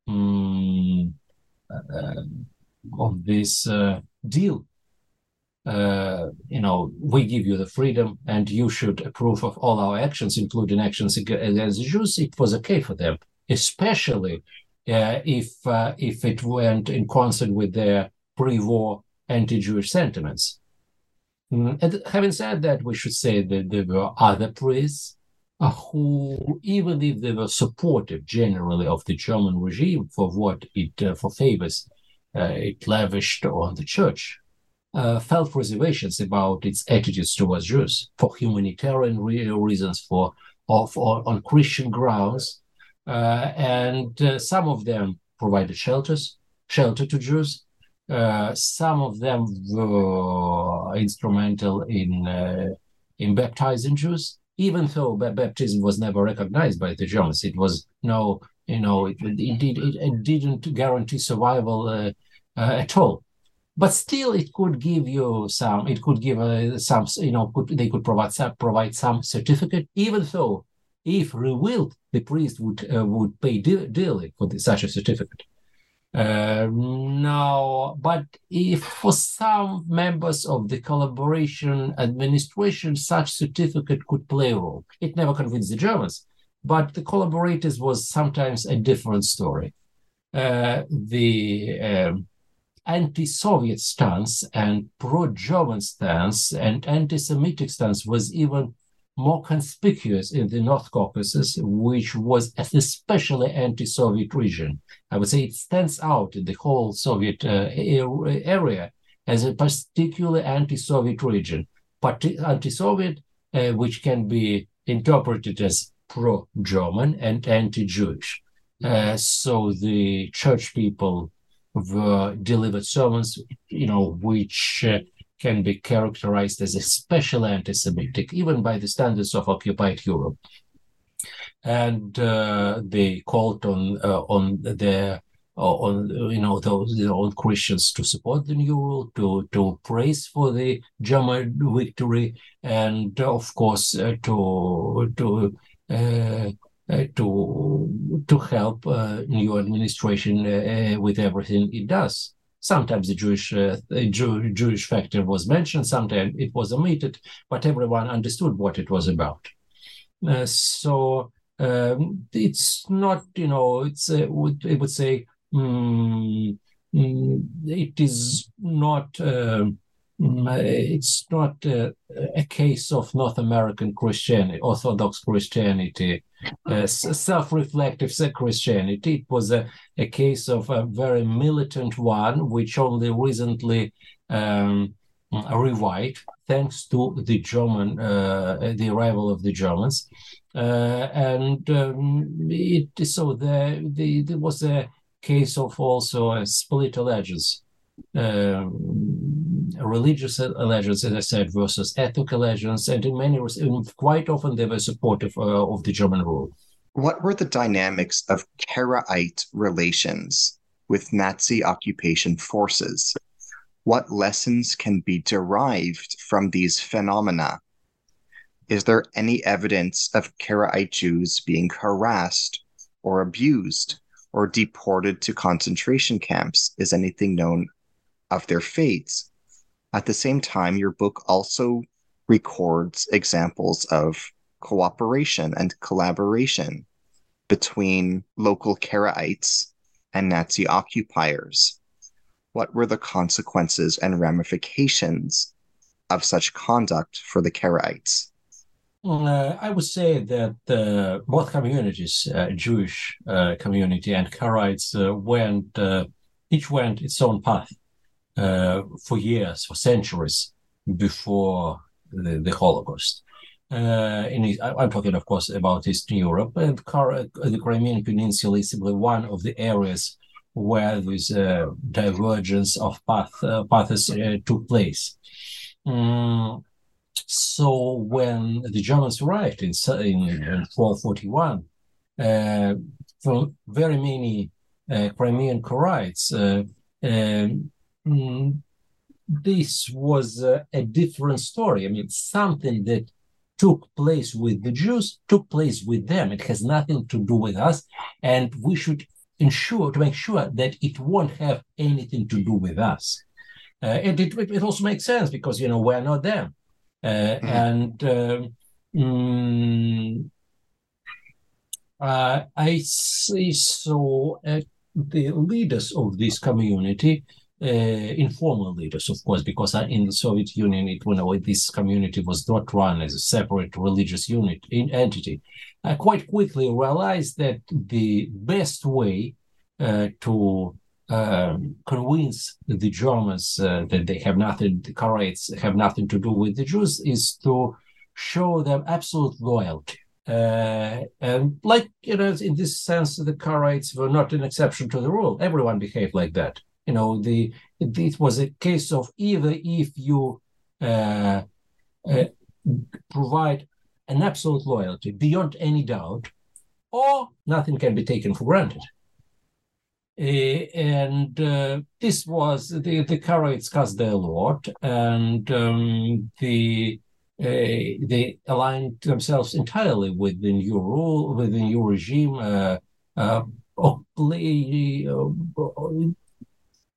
um, of this uh, deal uh, you know, we give you the freedom and you should approve of all our actions, including actions against Jews, it was okay for them, especially uh, if uh, if it went in concert with their pre-war anti-Jewish sentiments. Mm, and having said that, we should say that there were other priests uh, who, even if they were supportive generally of the German regime for what it uh, for favors uh, it lavished on the church, uh, felt reservations about its attitudes towards Jews for humanitarian re- reasons, for of on Christian grounds, uh, and uh, some of them provided shelters, shelter to Jews. Uh, some of them were instrumental in uh, in baptizing Jews, even though baptism was never recognized by the Germans. It was no, you know, it, it, it, it didn't guarantee survival uh, at all but still it could give you some it could give uh, some you know could, they could provide some provide some certificate even though if revealed the priest would uh, would pay de- dearly for the, such a certificate. Uh, now but if for some members of the collaboration administration such certificate could play a role. It never convinced the germans but the collaborators was sometimes a different story. Uh, the um, anti-Soviet stance and pro-German stance and anti-Semitic stance was even more conspicuous in the North Caucasus, which was an especially anti-Soviet region. I would say it stands out in the whole Soviet uh, area as a particularly anti-Soviet region, but anti-Soviet, uh, which can be interpreted as pro-German and anti-Jewish. Uh, so the church people were delivered sermons, you know, which uh, can be characterized as especially anti-Semitic, even by the standards of occupied Europe. And uh, they called on uh, on their uh, on you know those their own Christians to support the new rule, to to praise for the German victory, and of course uh, to to uh, uh, to to help uh, new administration uh, with everything it does. Sometimes the Jewish Jew, Jewish factor was mentioned, sometimes it was omitted, but everyone understood what it was about. so um, it's not, you know, it's uh, I would say um, it is not. Uh, it's not uh, a case of North American Christianity, Orthodox Christianity, uh, self-reflective Christianity. It was a, a case of a very militant one, which only recently um, revived thanks to the German, uh, the arrival of the Germans. Uh, and um, it, so there, the, there was a case of also a split allegiance um, religious allegiance, as I said, versus ethnic allegiance, and in many quite often they were supportive uh, of the German rule. What were the dynamics of Karaite relations with Nazi occupation forces? What lessons can be derived from these phenomena? Is there any evidence of Karaite Jews being harassed or abused or deported to concentration camps? Is anything known of their fates. At the same time, your book also records examples of cooperation and collaboration between local Karaites and Nazi occupiers. What were the consequences and ramifications of such conduct for the Karaites? uh, I would say that uh, both communities, uh, Jewish uh, community and Karaites, uh, went uh, each went its own path for years, for centuries before the, the Holocaust. in, I'm talking, of course, about Eastern Europe, and the Crimean Peninsula is simply one of the areas where this divergence of path, paths took place. Um, so when the Germans arrived in, in, in 1241, uh, from very many uh, Crimean Karaites, uh, um, mm, this was uh, a different story. I mean, something that took place with the Jews took place with them. It has nothing to do with us, and we should ensure to make sure that it won't have anything to do with us. Uh, and it, it also makes sense because you know we're not them. Uh, mm-hmm. And um, mm, uh, I see so uh, the leaders of this community, informal leaders, of course, because in the Soviet Union, it this community was not run as a separate religious unit in, entity. I quite quickly realized that the best way uh, to um, convince the Germans uh, that they have nothing, the Karaites have nothing to do with the Jews, is to show them absolute loyalty. Uh, and like you know, in this sense, the Karaites were not an exception to the rule. Everyone behaved like that. You know, the it, was a case of either if you uh, uh provide an absolute loyalty beyond any doubt, or nothing can be taken for granted. Uh, and uh, this was the the Karaites cast their lot, and um, the uh, they aligned themselves entirely with the new rule, with the new regime, uh,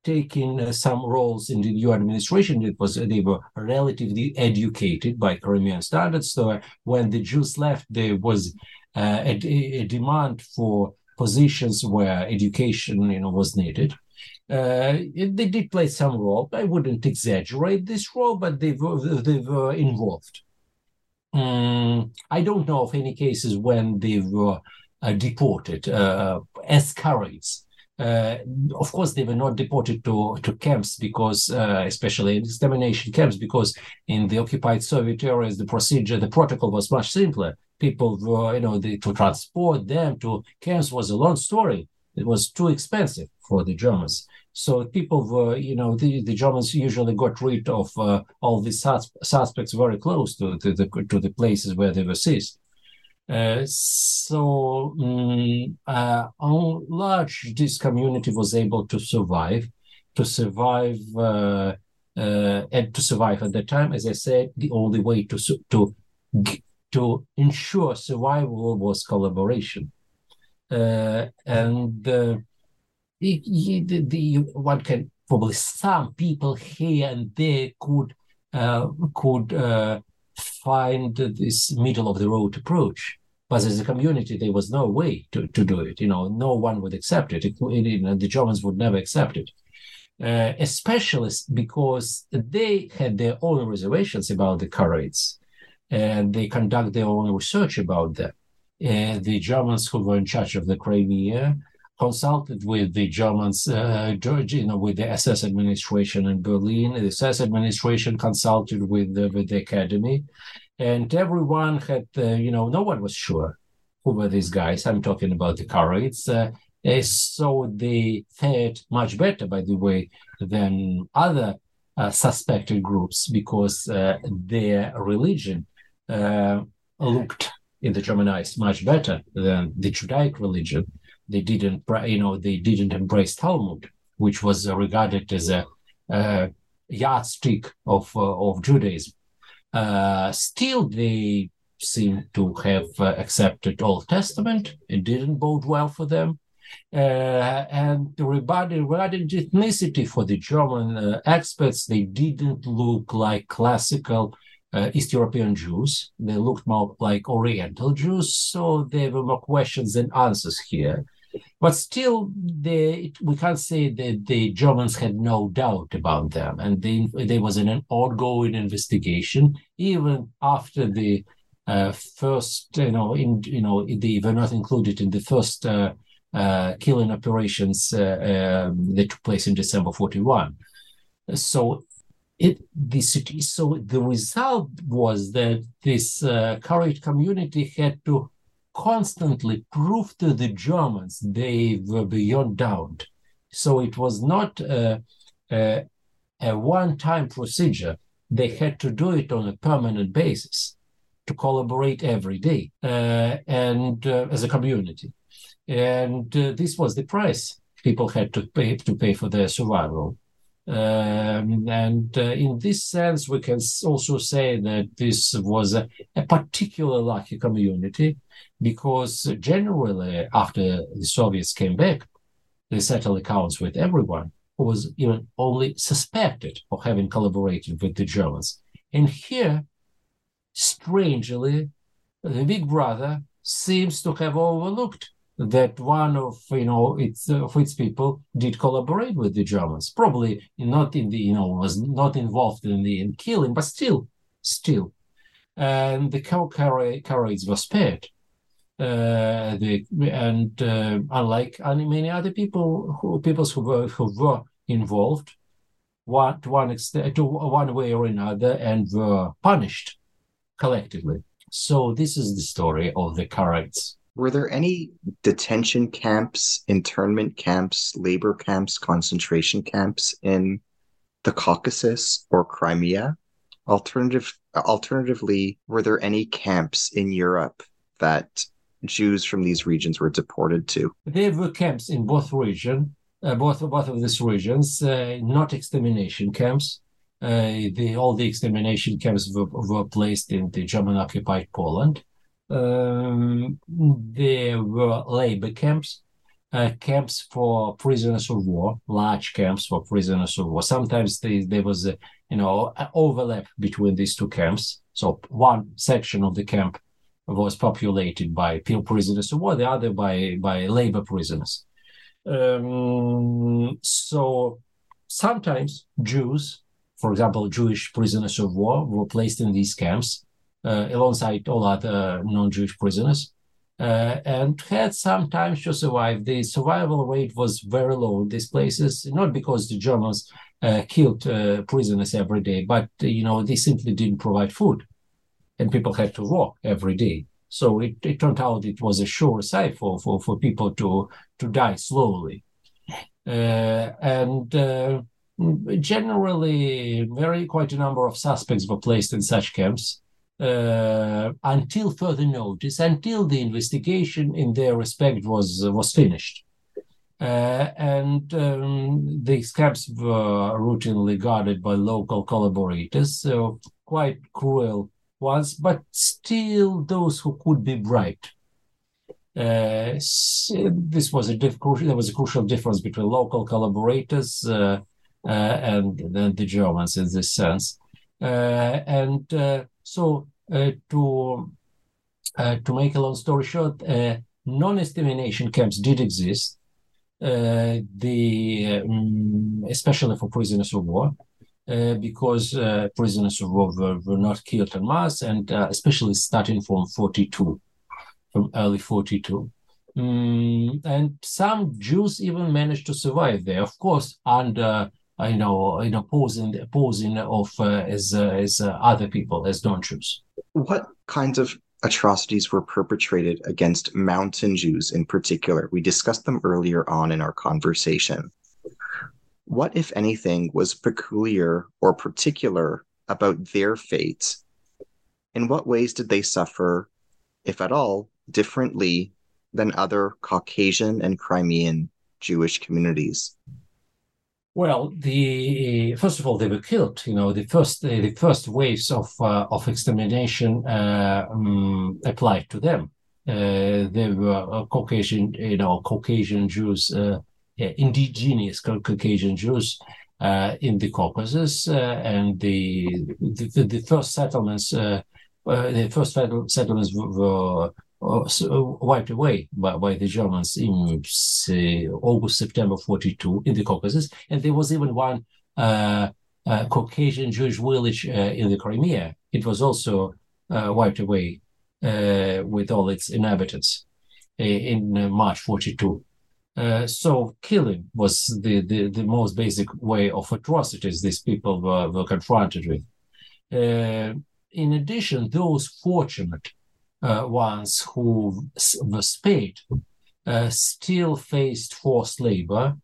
uh, taking uh, some roles in the new administration. It was they were relatively educated by Crimean standards. So when the Jews left, there was a, a demand for positions where education, you know, was needed. Uh, they did play some role. I wouldn't exaggerate this role, but they were they were involved. Um, I don't know of any cases when they were uh, deported uh, as Karaites. Uh, of course, they were not deported to, to camps because, uh, especially extermination camps, because in the occupied Soviet areas, the procedure, the protocol was much simpler people were, you know, the, to transport them to camps was a long story. It was too expensive for the Germans. So people were, you know, the, the Germans usually got rid of uh, all these sus- suspects very close to, to, the to the places where they were seized. Uh, so um, on large, this community was able to survive, to survive, uh, and to survive at the time. As I said, the only way to to to ensure survival was collaboration. Uh, and uh, the, the, one can probably some people here and there could uh, could find this middle of the road approach. But as a community, there was no way to, to do it. You know, no one would accept it. it know, the Germans would never accept it. Uh, especially because they had their own reservations about the Karaites and they conduct their own research about them. And the Germans who were in charge of the Crimea consulted with the Germans, uh, you know, with the SS administration in Berlin. The SS administration consulted with the, with the academy, and everyone had, uh, you know, no one was sure who were these guys. I'm talking about the Karaites. Uh, so they fared much better, by the way, than other uh, suspected groups because uh, their religion uh, looked in the German eyes much better than the Judaic religion. They didn't, you know, they didn't embrace Talmud, which was regarded as a, a yardstick of uh, of Judaism. Uh, still, they seem to have uh, accepted Old Testament. It didn't bode well for them. Uh, and regarding, regarding ethnicity for the German uh, experts, they didn't look like classical uh, East European Jews. They looked more like Oriental Jews, so there were more questions than answers here. But still, they, we can't say that the Germans had no doubt about them, and they, there was an ongoing investigation even after the uh, first, you know, in you know, they were not included in the first uh, uh, killing operations uh, um, that took place in December 41. So it the city so the result was that this uh, Karaite community had to constantly proved to the Germans they were beyond doubt. So it was not a, a, a one-time procedure. They had to do it on a permanent basis to collaborate every day uh, and uh, as a community. And uh, this was the price people had to pay to pay for their survival. Um, and uh, in this sense, we can also say that this was a, a particular lucky community because generally, after the Soviets came back, they settled accounts with everyone who was even only suspected of having collaborated with the Germans. And here, strangely, the Big Brother seems to have overlooked that one of you know its of its people did collaborate with the Germans. Probably not in the you know was not involved in the in killing, but still, still, and the Karaites were spared. Uh, the, and uh, unlike many other people who peoples who were who were involved, one to one extent to one way or another, and were punished collectively. So this is the story of the Karaites. Were there any detention camps, internment camps, labor camps, concentration camps in the Caucasus or Crimea? Alternative, alternatively, were there any camps in Europe that Jews from these regions were deported to? There were camps in both regions, uh, both both of these regions, uh, not extermination camps. Uh, the, all the extermination camps were, were placed in the German-occupied Poland um, there were labor camps, uh, camps for prisoners of war, large camps for prisoners of war. Sometimes they, there was a you know overlap between these two camps. So one section of the camp was populated by prisoners of war, the other by by labor prisoners. Um, so sometimes Jews, for example, Jewish prisoners of war, were placed in these camps uh, alongside all other non-Jewish prisoners. Uh, and had some time to survive. The survival rate was very low in these places, not because the Germans uh, killed uh, prisoners every day, but you know they simply didn't provide food, and people had to walk every day. So it, it turned out it was a sure site for, for, for people to to die slowly, uh, and uh, generally, very quite a number of suspects were placed in such camps uh, until further notice, until the investigation in their respect was was finished. Uh, and um, these camps were routinely guarded by local collaborators, so quite cruel ones, but still those who could be bribed. Uh, this was a diff- there was a crucial difference between local collaborators uh, uh, and, and the Germans in this sense. and so uh, to uh, to make a long story short, uh, non-extermination camps did exist. the um, especially for prisoners of war. Uh, because uh, prisoners of war were, were, not killed en masse, and uh, especially starting from 42, from early 42. Mm, and some Jews even managed to survive there, of course, under you know, you know, posing posing of as as other people as non-Jews. What kinds of atrocities were perpetrated against mountain Jews in particular? We discussed them earlier on in our conversation. What, if anything, was peculiar or particular about their fate? In what ways did they suffer, if at all, differently than other Caucasian and Crimean Jewish communities? Well, the first of all, they were killed. You know, the first the first waves of uh, of extermination uh, um, applied to them. Uh, they were uh, Caucasian, you know, Caucasian Jews, uh, indigenous Caucasian Jews uh, in the Caucasus, and the, the the first settlements, the first settlements were wiped away by, by the Germans in say, August, September 42 in the Caucasus. And there was even one uh, uh, Caucasian Jewish village uh, in the Crimea. It was also uh, wiped away with all its inhabitants in March 42. Uh, so killing was the, the, the, most basic way of atrocities these people were, were confronted with. Uh, in addition, those fortunate uh, ones who were spared uh, still faced forced labor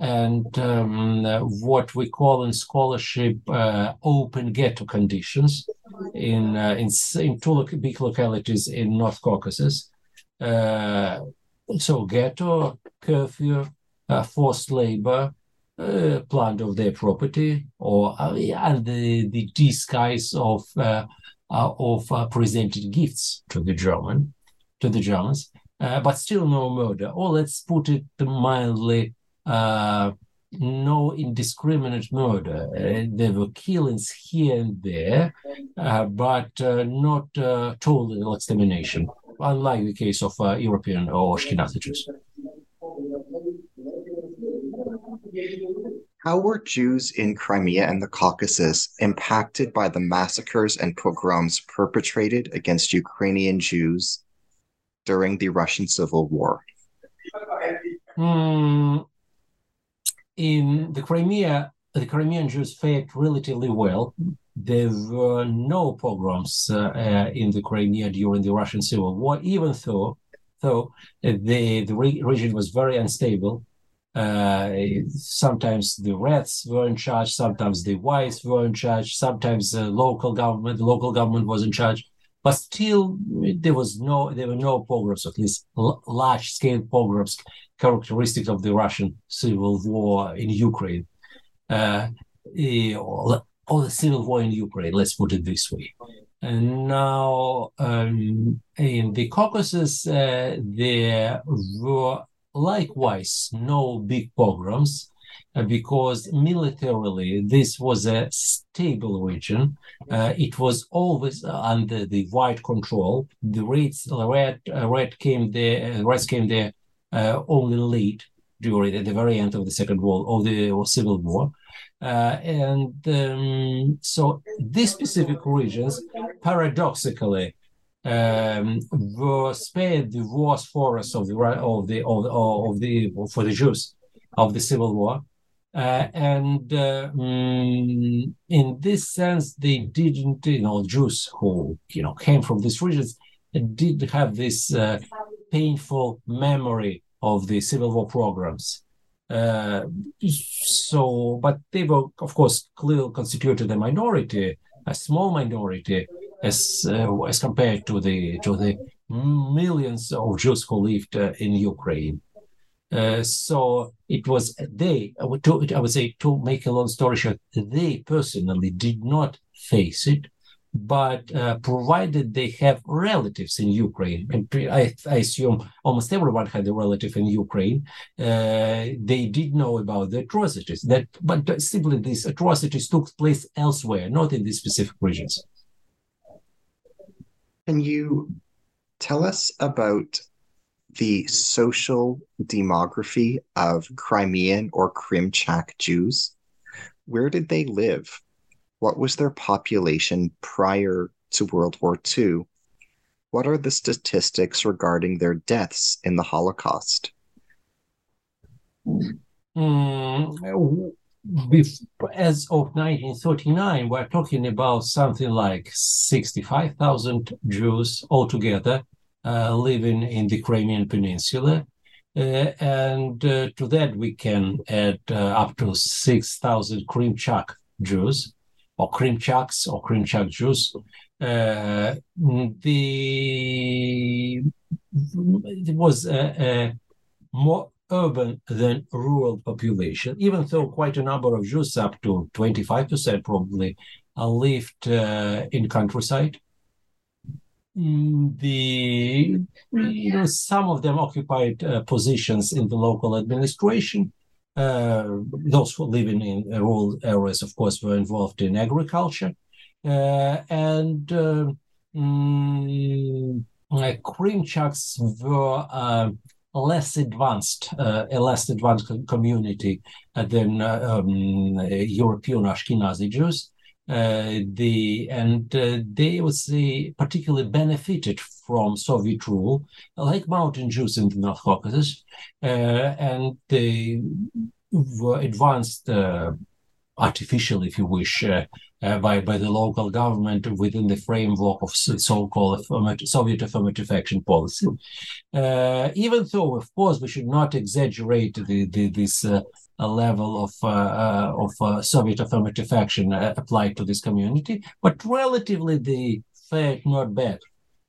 and um, what we call in scholarship uh, open ghetto conditions in, in, in two big localities in North Caucasus. So ghetto curfew, uh, forced labor, uh, of their property, or uh, and the, the disguise of uh, uh of uh, presented gifts to the German, to the Germans, but still no murder. Or let's put it mildly, no indiscriminate murder. there were killings here and there, but not total extermination, unlike the case of European or Ashkenazi Jews. How were Jews in Crimea and the Caucasus impacted by the massacres and pogroms perpetrated against Ukrainian Jews during the Russian Civil War? Mm, in the Crimea, the Crimean Jews fared relatively well. There were no pogroms uh, uh, in the Crimea during the Russian Civil War, even though though the, the region was very unstable uh, sometimes the Reds were in charge, sometimes the Whites were in charge, sometimes the local government, the local government was in charge. But still, there was no, there were no pogroms, at least large-scale pogroms, characteristics of the Russian civil war in Ukraine, uh, or the civil war in Ukraine. Let's put it this way. And now, um, in the Caucasus, uh, there were likewise no big pogroms uh, because militarily this was a stable region. Uh, it was always under the white control. The Reds, red, uh, red came there, uh, Reds came there uh, only late during the very end of the Second World of the Civil War. Uh, and um, so these specific regions, paradoxically, um, were spared the worst forests of the of the of of the for the Jews of the Civil War. Uh, and uh, mm, in this sense, they didn't, you know, Jews who, you know, came from these regions did have this uh, painful memory of the Civil War pogroms. Uh, so, but they were, of course, clearly constituted a minority, a small minority, as uh, as compared to the to the millions of Jews who lived uh, in Ukraine. Uh, so it was they. I would, to, I would say to make a long story short, they personally did not face it, but uh, provided they have relatives in Ukraine, and I, I, assume almost everyone had a relative in Ukraine, uh, they did know about the atrocities. That, but simply these atrocities took place elsewhere, not in these specific regions. Can you tell us about the social demography of Crimean or Krimchak Jews? Where did they live? What was their population prior to World War II? What are the statistics regarding their deaths in the Holocaust? Mm, as of 1939, we're talking about something like 65,000 Jews altogether uh, living in the Crimean Peninsula. Uh, and uh, to that, we can add uh, up to 6,000 Krimchak Jews, or Krimchaks, or Krimchak Jews. Uh, the it was a, a more urban than rural population, even though quite a number of Jews, up to 25% probably, uh, lived uh, in countryside. Mm, the you know some of them occupied uh, positions in the local administration. Uh, those who live in, in, rural areas, of course, were involved in agriculture, uh, and uh, mm, Krimchaks were less advanced, uh, a less advanced community than uh, um, European Ashkenazi Jews. Uh, the and uh, they would say particularly benefited from Soviet rule, like mountain Jews in the North Caucasus, uh, and they were advanced uh, artificially, if you wish, uh, by by the local government within the framework of so-called Soviet affirmative action policy. even though, of course, we should not exaggerate the, the this a level of uh, uh, of uh, Soviet affirmative action applied to this community, but relatively they fared not bad,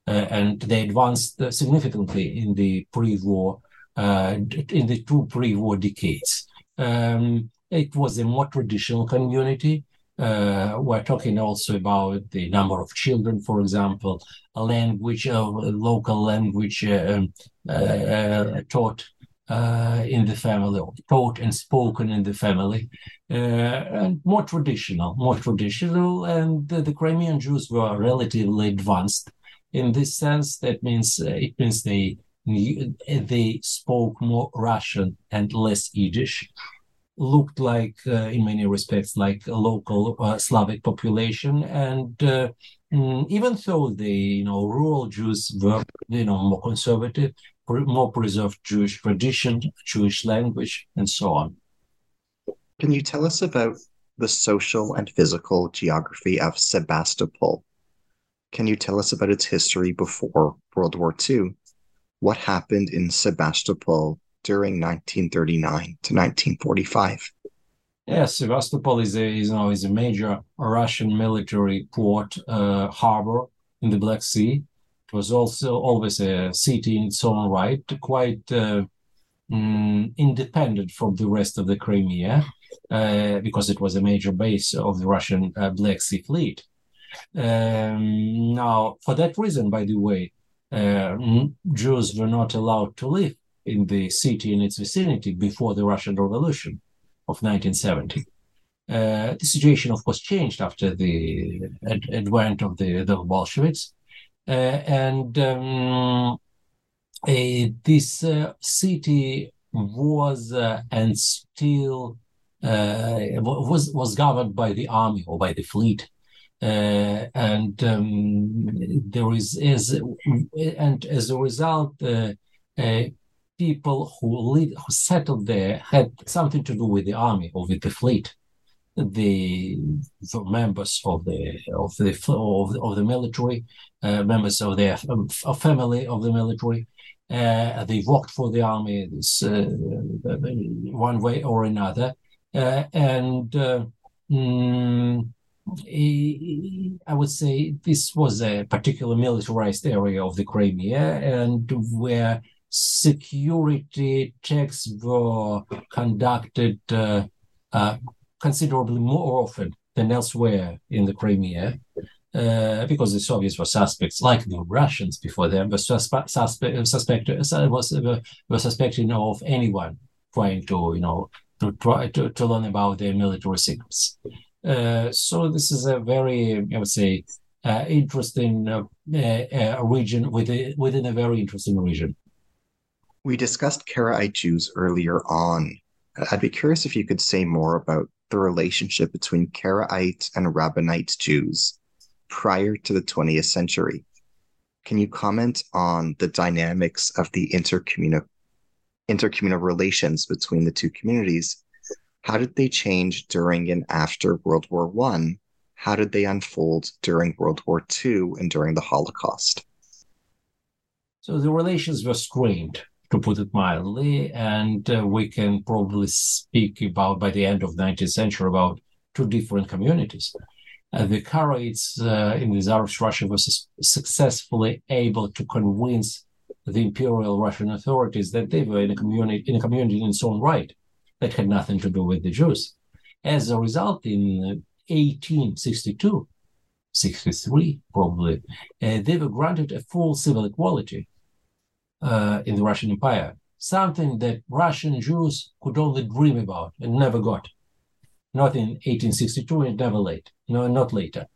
and they advanced significantly in the pre-war in the two pre-war decades. Um, it was a more traditional community. Uh, we're talking also about the number of children, for example, a language, a local language uh, uh, taught uh, in the family, or taught and spoken in the family, uh, and more traditional, more traditional. And the, the, Crimean Jews were relatively advanced in this sense. That means uh, it means they they spoke more Russian and less Yiddish. Looked like, uh, in many respects, like a local uh, Slavic population, and uh, Mm, even though the you know rural Jews were you know more conservative, more preserved Jewish tradition, Jewish language, and so on. Can you tell us about the social and physical geography of Sebastopol? Can you tell us about its history before World War II? What happened in Sebastopol during 1939 to 1945? Yes, Sevastopol is a, is, you know, is a major Russian military port uh, harbor in the Black Sea. It was also always a city in its own right, quite uh, mm, independent from the rest of the Crimea, uh, because it was a major base of the Russian uh, Black Sea Fleet. Um, now, for that reason, by the way, uh, Jews were not allowed to live in the city in its vicinity before the Russian Revolution of 1970. Uh, the situation, of course, changed after the ad- advent of the, the Bolsheviks. Uh, and um, this uh, city was uh, and still was was governed by the army or by the fleet. Uh, and um, there is, is and as a result, uh, uh, people who live, who settled there had something to do with the army or with the fleet the, the members of the of the of of the military, uh, members of their um, family of the military. Uh, they worked for the army this, uh, one way or another, uh, and uh, mm, I would say this was a particular militarized area of the Crimea, and where security checks were conducted uh, uh, considerably more often than elsewhere in the Crimea. Uh, because the Soviets were suspects, like the Russians before them, were suspe- suspect, suspect, was, uh, were suspecting of anyone trying to, you know, to try to, to learn about their military secrets. Uh, so this is a very, I would say, uh, interesting uh, uh, region within, within a very interesting region. We discussed Karaite Jews earlier on. I'd be curious if you could say more about the relationship between Karaite and Rabbinite Jews prior to the 20th century. Can you comment on the dynamics of the intercommunal intercommunal relations between the two communities? How did they change during and after World War One? How did they unfold during World War II and during the Holocaust? So the relations were strained to put it mildly. And uh, we can probably speak about, by the end of the 19th century, about two different communities. Uh, the Karaites uh, in the Tsarist Russia were su- successfully able to convince the imperial Russian authorities that they were in a community in a community in its own right that had nothing to do with the Jews. As a result, in 1862, 63 probably, uh, they were granted a full civil equality uh, in the Russian Empire, something that Russian Jews could only dream about and never got. Not in 1862 and never late, no, not later.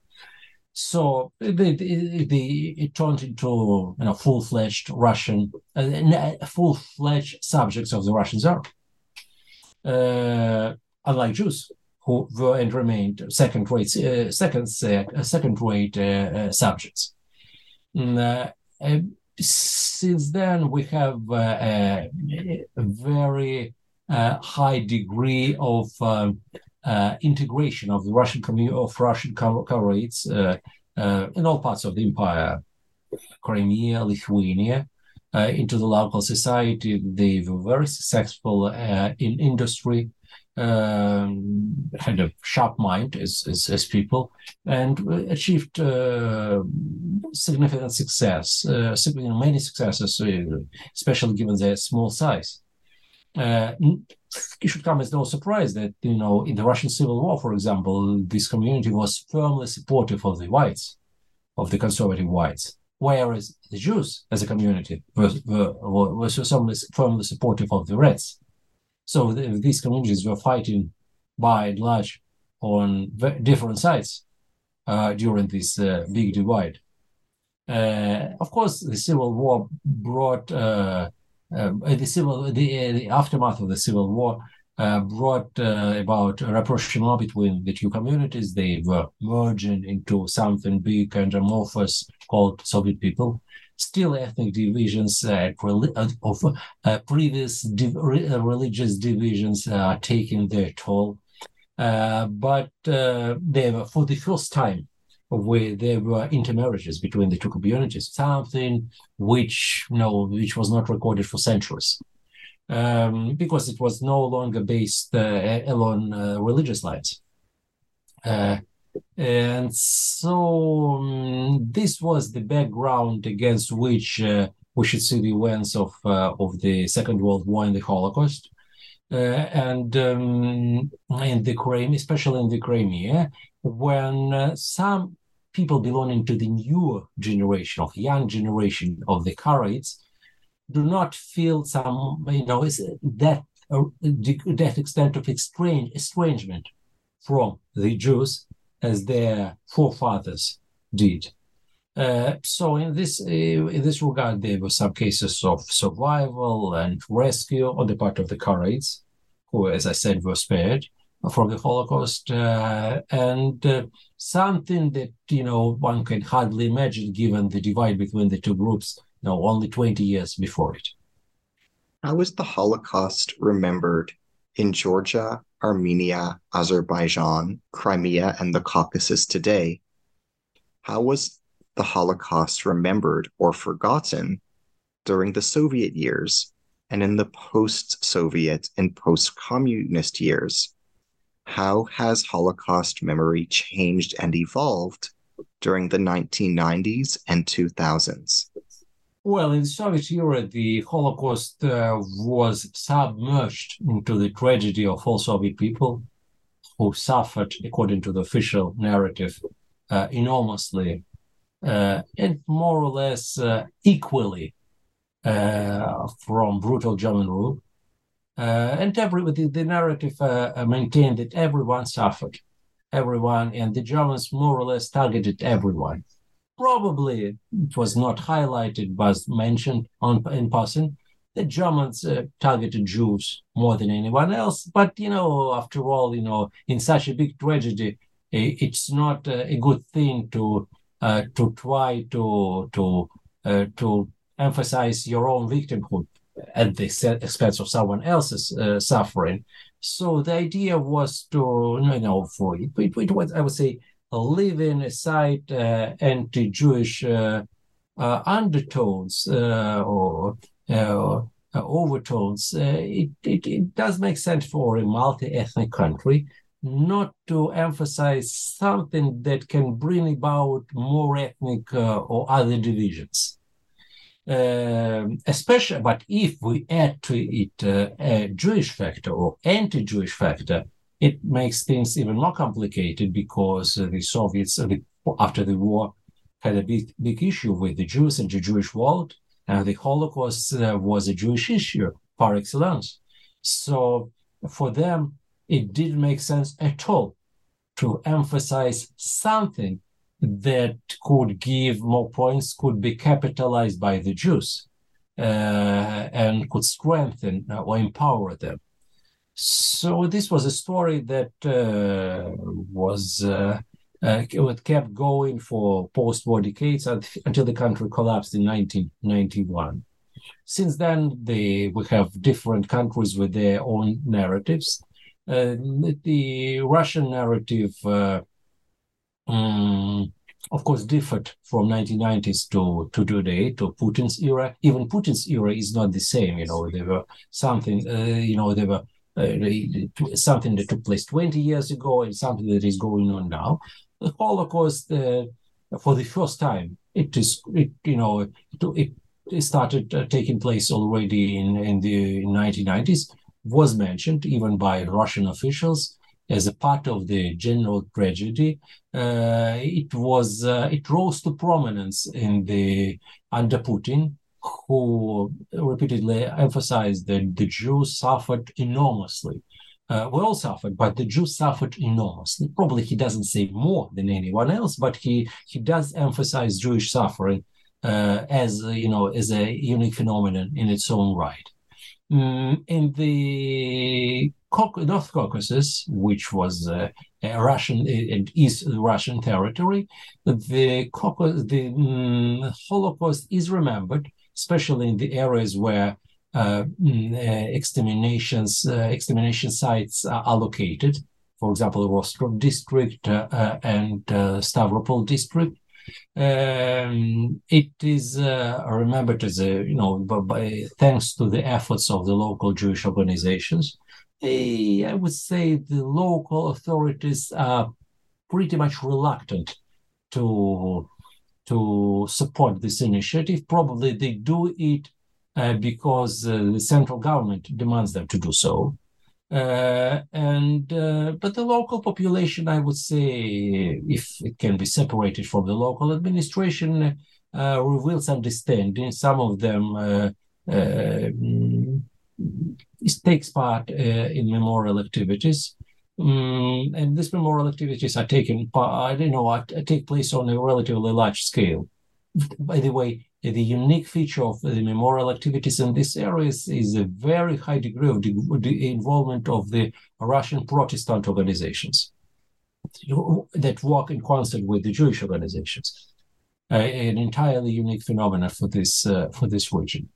So the, the, the, it turned into you know, full-fledged Russian, uh, full-fledged subjects of the Russian Tsar. Uh, unlike Jews, who were and remained second-rate, uh, second, uh, second-rate uh, subjects. Mm, since then, we have a, a very high degree of um, integration of the Russian community of Russian Karaites in all parts of the empire, Crimea, Lithuania, uh, into the local society. They were very successful uh, in industry, um, had a sharp mind as, as, as people, and achieved uh, significant success, uh, many successes, uh, especially given their small size. Uh, it should come as no surprise that you know in the Russian Civil War, for example, this community was firmly supportive of the whites, of the conservative whites whereas the Jews as a community were, were, were firmly, firmly supportive of the Reds. So the, these communities were fighting by and large on different sides uh, during this uh, big divide. Uh, of course, the Civil War brought uh, um, the civil the, the aftermath of the Civil War uh, brought uh, about a rapprochement between the two communities. They were merging into something big and amorphous called Soviet people. Still, ethnic divisions uh, of uh, previous uh, religious divisions are taking their toll. Uh, but they were, for the first time, where there were intermarriages between the two communities, something which you know, which was not recorded for centuries um, because it was no longer based uh, along uh, religious lines. Uh, and so um, this was the background against which uh, we should see the events of uh, of the Second World War and the Holocaust. Uh, and um, in the Crimea, especially in the Crimea, when some people belonging to the newer generation of young generation of the Karaites do not feel some, you know, that uh, that extent of estrange, estrangement from the Jews as their forefathers did. Uh, so in this uh, in this regard, there were some cases of survival and rescue on the part of the Karaites, who, as I said, were spared from the Holocaust, uh, and uh, something that you know one can hardly imagine given the divide between the two groups no, only 20 years before it. How is the Holocaust remembered in Georgia, Armenia, Azerbaijan, Crimea, and the Caucasus today? How was the Holocaust remembered or forgotten during the Soviet years and in the post Soviet and post communist years? How has Holocaust memory changed and evolved during the 1990s and 2000s? Well, in the Soviet era, the Holocaust uh, was submerged into the tragedy of all Soviet people who suffered, according to the official narrative, uh, enormously uh, and more or less uh, equally uh, from brutal German rule. Uh, and every the, the narrative maintained that everyone suffered, everyone, and the Germans more or less targeted everyone probably it was not highlighted but mentioned on in passing the Germans uh, targeted Jews more than anyone else. But you know, after all, you know, in such a big tragedy, it's not uh, a good thing to uh, to try to to uh, to emphasize your own victimhood at the expense of someone else's uh, suffering. So the idea was to you know for it, it was I would say leaving aside uh, anti-Jewish uh, uh, undertones or overtones, it, it, it does make sense for a multi-ethnic country not to emphasize something that can bring about more ethnic uh, or other divisions. Um, especially, but if we add to it uh, a Jewish factor or anti-Jewish factor, it makes things even more complicated because uh, the Soviets, uh, after the war, had a big, big issue with the Jews and the Jewish world, and the Holocaust uh, was a Jewish issue par excellence. So for them, it didn't make sense at all to emphasize something that could give more points, could be capitalized by the Jews, uh, and could strengthen or empower them. So this was a story that uh, was uh, uh, kept going for post-war decades until the country collapsed in 1991. Since then, they, we have different countries with their own narratives. Uh, the Russian narrative, uh, um, of course, differed from 1990s to, to today, to Putin's era. Even Putin's era is not the same. You know, there were something, uh, you know, there were uh, something that took place 20 years ago and something that is going on now. The Holocaust, uh, for the first time, it is, it, you know, it, it started uh, taking place already in, in the 1990s, was mentioned even by Russian officials as a part of the general tragedy. Uh, it was uh, it rose to prominence in the under Putin, who repeatedly emphasized that the Jews suffered enormously. Uh, we all suffered, but the Jews suffered enormously. Probably he doesn't say more than anyone else, but he he does emphasize Jewish suffering uh, as you know as a unique phenomenon in its own right. Mm, in the North Caucasus, which was uh, a Russian and East Russian territory, the the mm, Holocaust is remembered, especially in the areas where uh, mm, uh, exterminations uh, extermination sites are located. For example, Rostov district uh, and Stavropol district. Um, it is uh, remembered as a, you know, by, by, thanks to the efforts of the local Jewish organizations. I would say the local authorities are pretty much reluctant to to support this initiative. Probably they do it uh, because uh, the central government demands them to do so. Uh, and uh, but the local population, I would say, if it can be separated from the local administration, uh, reveals understanding. Some of them uh, uh, takes part uh, in memorial activities. Um, and these memorial activities are taken, I don't know, take place on a relatively large scale. By the way, the unique feature of the memorial activities in these areas is a very high degree of the involvement of the Russian Protestant organizations that work in concert with the Jewish organizations. Uh, an entirely unique phenomenon for this uh, for this region.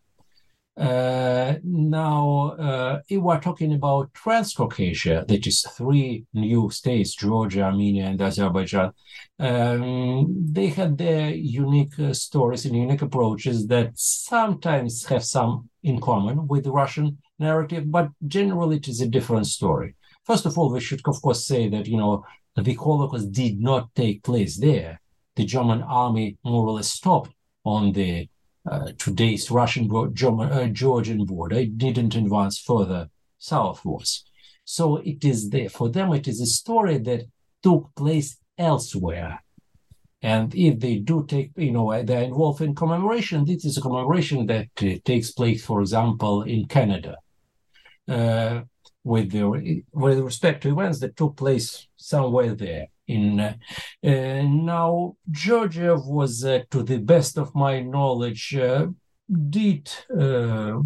Uh, now, uh, if we're talking about Transcaucasia, that is three new states, Georgia, Armenia, and Azerbaijan, um, they had their unique uh, stories and unique approaches that sometimes have some in common with the Russian narrative, but generally it is a different story. First of all, we should, of course, say that, you know, the Holocaust did not take place there. The German army more or less stopped on the uh, today's Russian uh, Georgian border. It didn't advance further southwards. So it is there for them. It is a story that took place elsewhere. And if they do take, you know, they're involved in commemoration, this is a commemoration that uh, takes place, for example, in Canada. Uh, with the with respect to events that took place somewhere there in uh, uh, now Georgia was uh, to the best of my knowledge uh, did uh,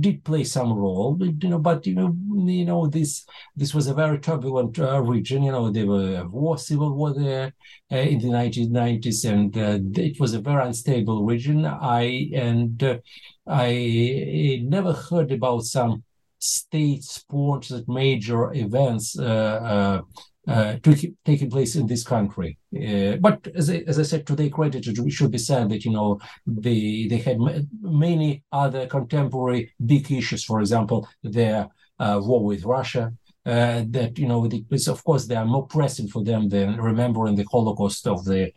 did play some role you know but you know you know this this was a very turbulent uh, region you know there were war civil war there in the 1990s and it was a very unstable region. I and i never heard about some state sponsored major events uh, uh, taking place in this country. Uh, but as I, as I said, to their credit, it should be said that you know they they had many other contemporary big issues. For example, their uh, war with Russia. Uh, that you know, because of course they are more pressing for them than remembering the Holocaust of the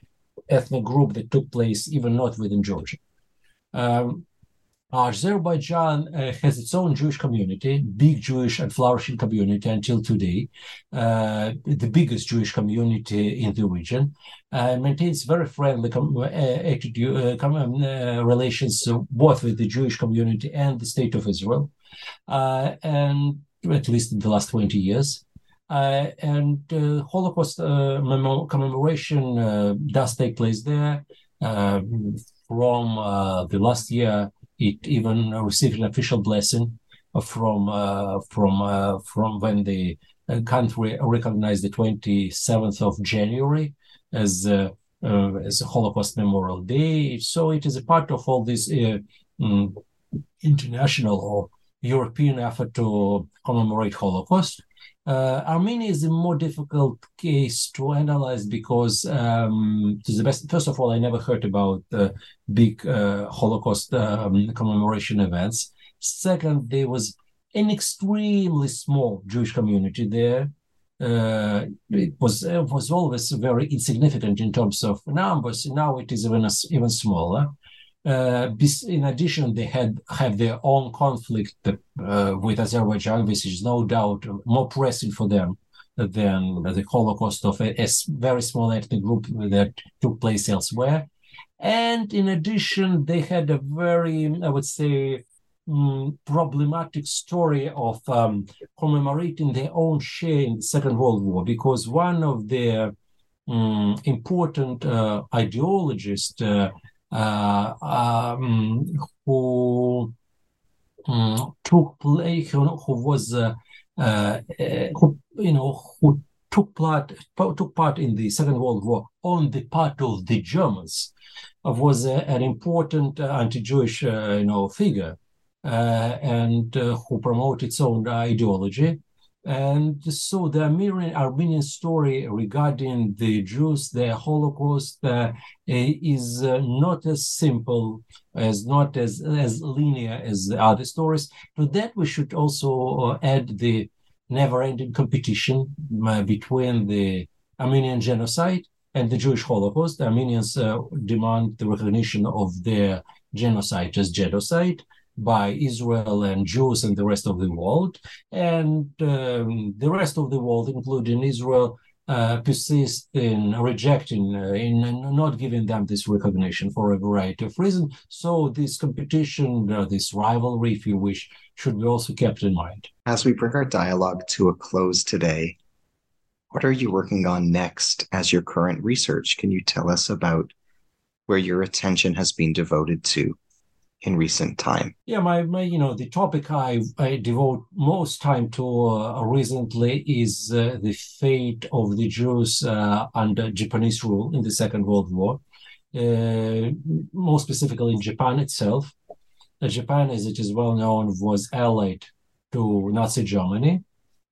ethnic group that took place, even not within Georgia. Um, Azerbaijan uh, has its own Jewish community, big Jewish and flourishing community until today, uh, the biggest Jewish community in the region, uh, maintains very friendly com- uh, uh, com- um, uh, relations both with the Jewish community and the state of Israel, and at least in the last 20 years. and Holocaust commemoration does take place there. from the last year, it even received an official blessing from from from when the country recognized the 27th of January as uh, as a Holocaust Memorial Day. So it is a part of all this uh, um, international or European effort to commemorate Holocaust. Uh, Armenia is a more difficult case to analyze because, um, to the best, first of all, I never heard about the big uh, Holocaust um, commemoration events. Second, there was an extremely small Jewish community there uh, it was it was always very insignificant in terms of numbers. Now it is even even smaller. Uh, in addition, they had have their own conflict uh, with Azerbaijan, which is no doubt more pressing for them than the Holocaust of a, a very small ethnic group that took place elsewhere. And in addition, they had a very, I would say, um, problematic story of um, commemorating their own share in the Second World War because one of their um, important uh, ideologists uh, um, who um, took place, who, who was uh, uh, who you know who took part took part in the Second World War on the part of the Germans was an important anti-Jewish you know figure. Uh, and uh, who promoted its own ideology. And so the Armenian, Armenian story regarding the Jews, the Holocaust, uh, is uh, not as simple, as not as, as linear as the other stories. To that, we should also add the never-ending competition uh, between the Armenian genocide and the Jewish Holocaust. The Armenians uh, demand the recognition of their genocide as genocide by Israel and Jews and the rest of the world. And um, the rest of the world, including Israel, uh, persist in rejecting, uh, in not giving them this recognition for a variety of reasons. So this competition, uh, this rivalry, if you wish, should be also kept in mind. As we bring our dialogue to a close today, what are you working on next as your current research? Can you tell us about where your attention has been devoted to? In recent time? Yeah, my, my you know the topic I, I devote most time to uh, recently is uh, the fate of the Jews uh, under Japanese rule in the Second World War, uh, more specifically in Japan itself. Uh, Japan, as it is well known, was allied to Nazi Germany,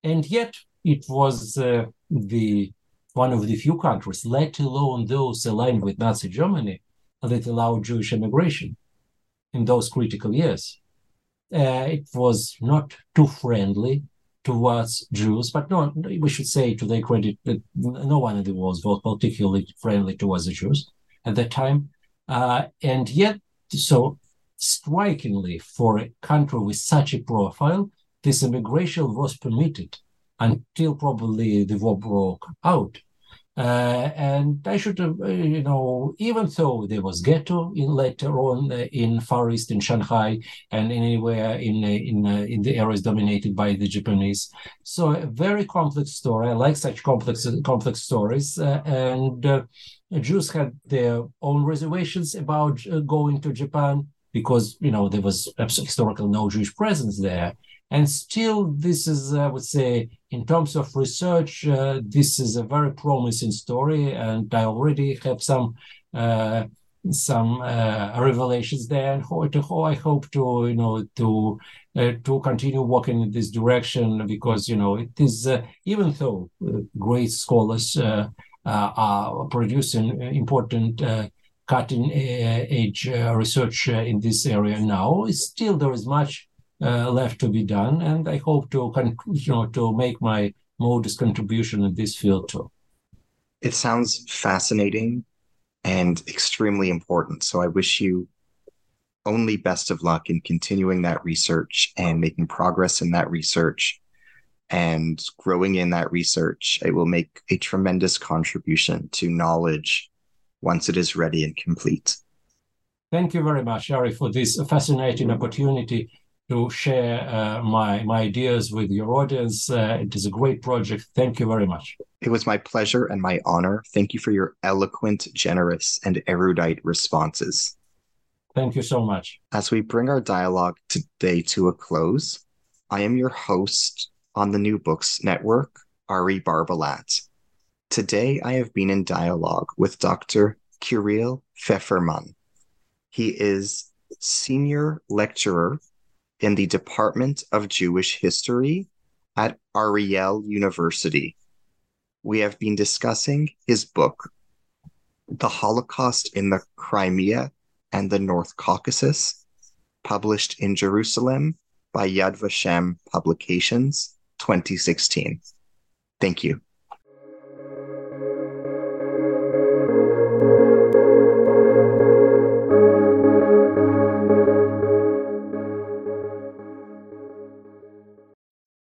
and yet it was uh, the one of the few countries, let alone those aligned with Nazi Germany, that allowed Jewish immigration in those critical years. Uh, it was not too friendly towards Jews, but no, we should say to their credit that no one in the world was particularly friendly towards the Jews at that time. Uh, and yet, so strikingly, for a country with such a profile, this immigration was permitted until probably the war broke out. Uh, and I should have, uh, you know, even though there was ghetto in later on uh, in Far East, in Shanghai, and anywhere in uh, in uh, in the areas dominated by the Japanese, so a very complex story. I like such complex complex stories, uh, and Jews had their own reservations about going to Japan because you know there was historical no Jewish presence there. And still, this is, I would say, in terms of research, uh, this is a very promising story, and I already have some uh, some uh, revelations there, and how I hope to, you know, to uh, to continue working in this direction because, you know, it is uh, even though uh, great scholars are producing important cutting edge research in this area now, still there is much uh, left to be done, and I hope to you know to make my modest contribution in this field too. It sounds fascinating and extremely important. So I wish you only best of luck in continuing that research and making progress in that research and growing in that research. It will make a tremendous contribution to knowledge once it is ready and complete. Thank you very much, Ari, for this fascinating opportunity to share uh, my my ideas with your audience. Uh, it is a great project. Thank you very much. It was my pleasure and my honor. Thank you for your eloquent, generous, and erudite responses. Thank you so much. As we bring our dialogue today to a close, I am your host on the New Books Network, Ari Barbalat. Today I have been in dialogue with Dr. Kiril Feferman. He is senior lecturer in the Department of Jewish History at Ariel University. We have been discussing his book, The Holocaust in the Crimea and the North Caucasus, published in Jerusalem by Yad Vashem Publications, 2016. Thank you.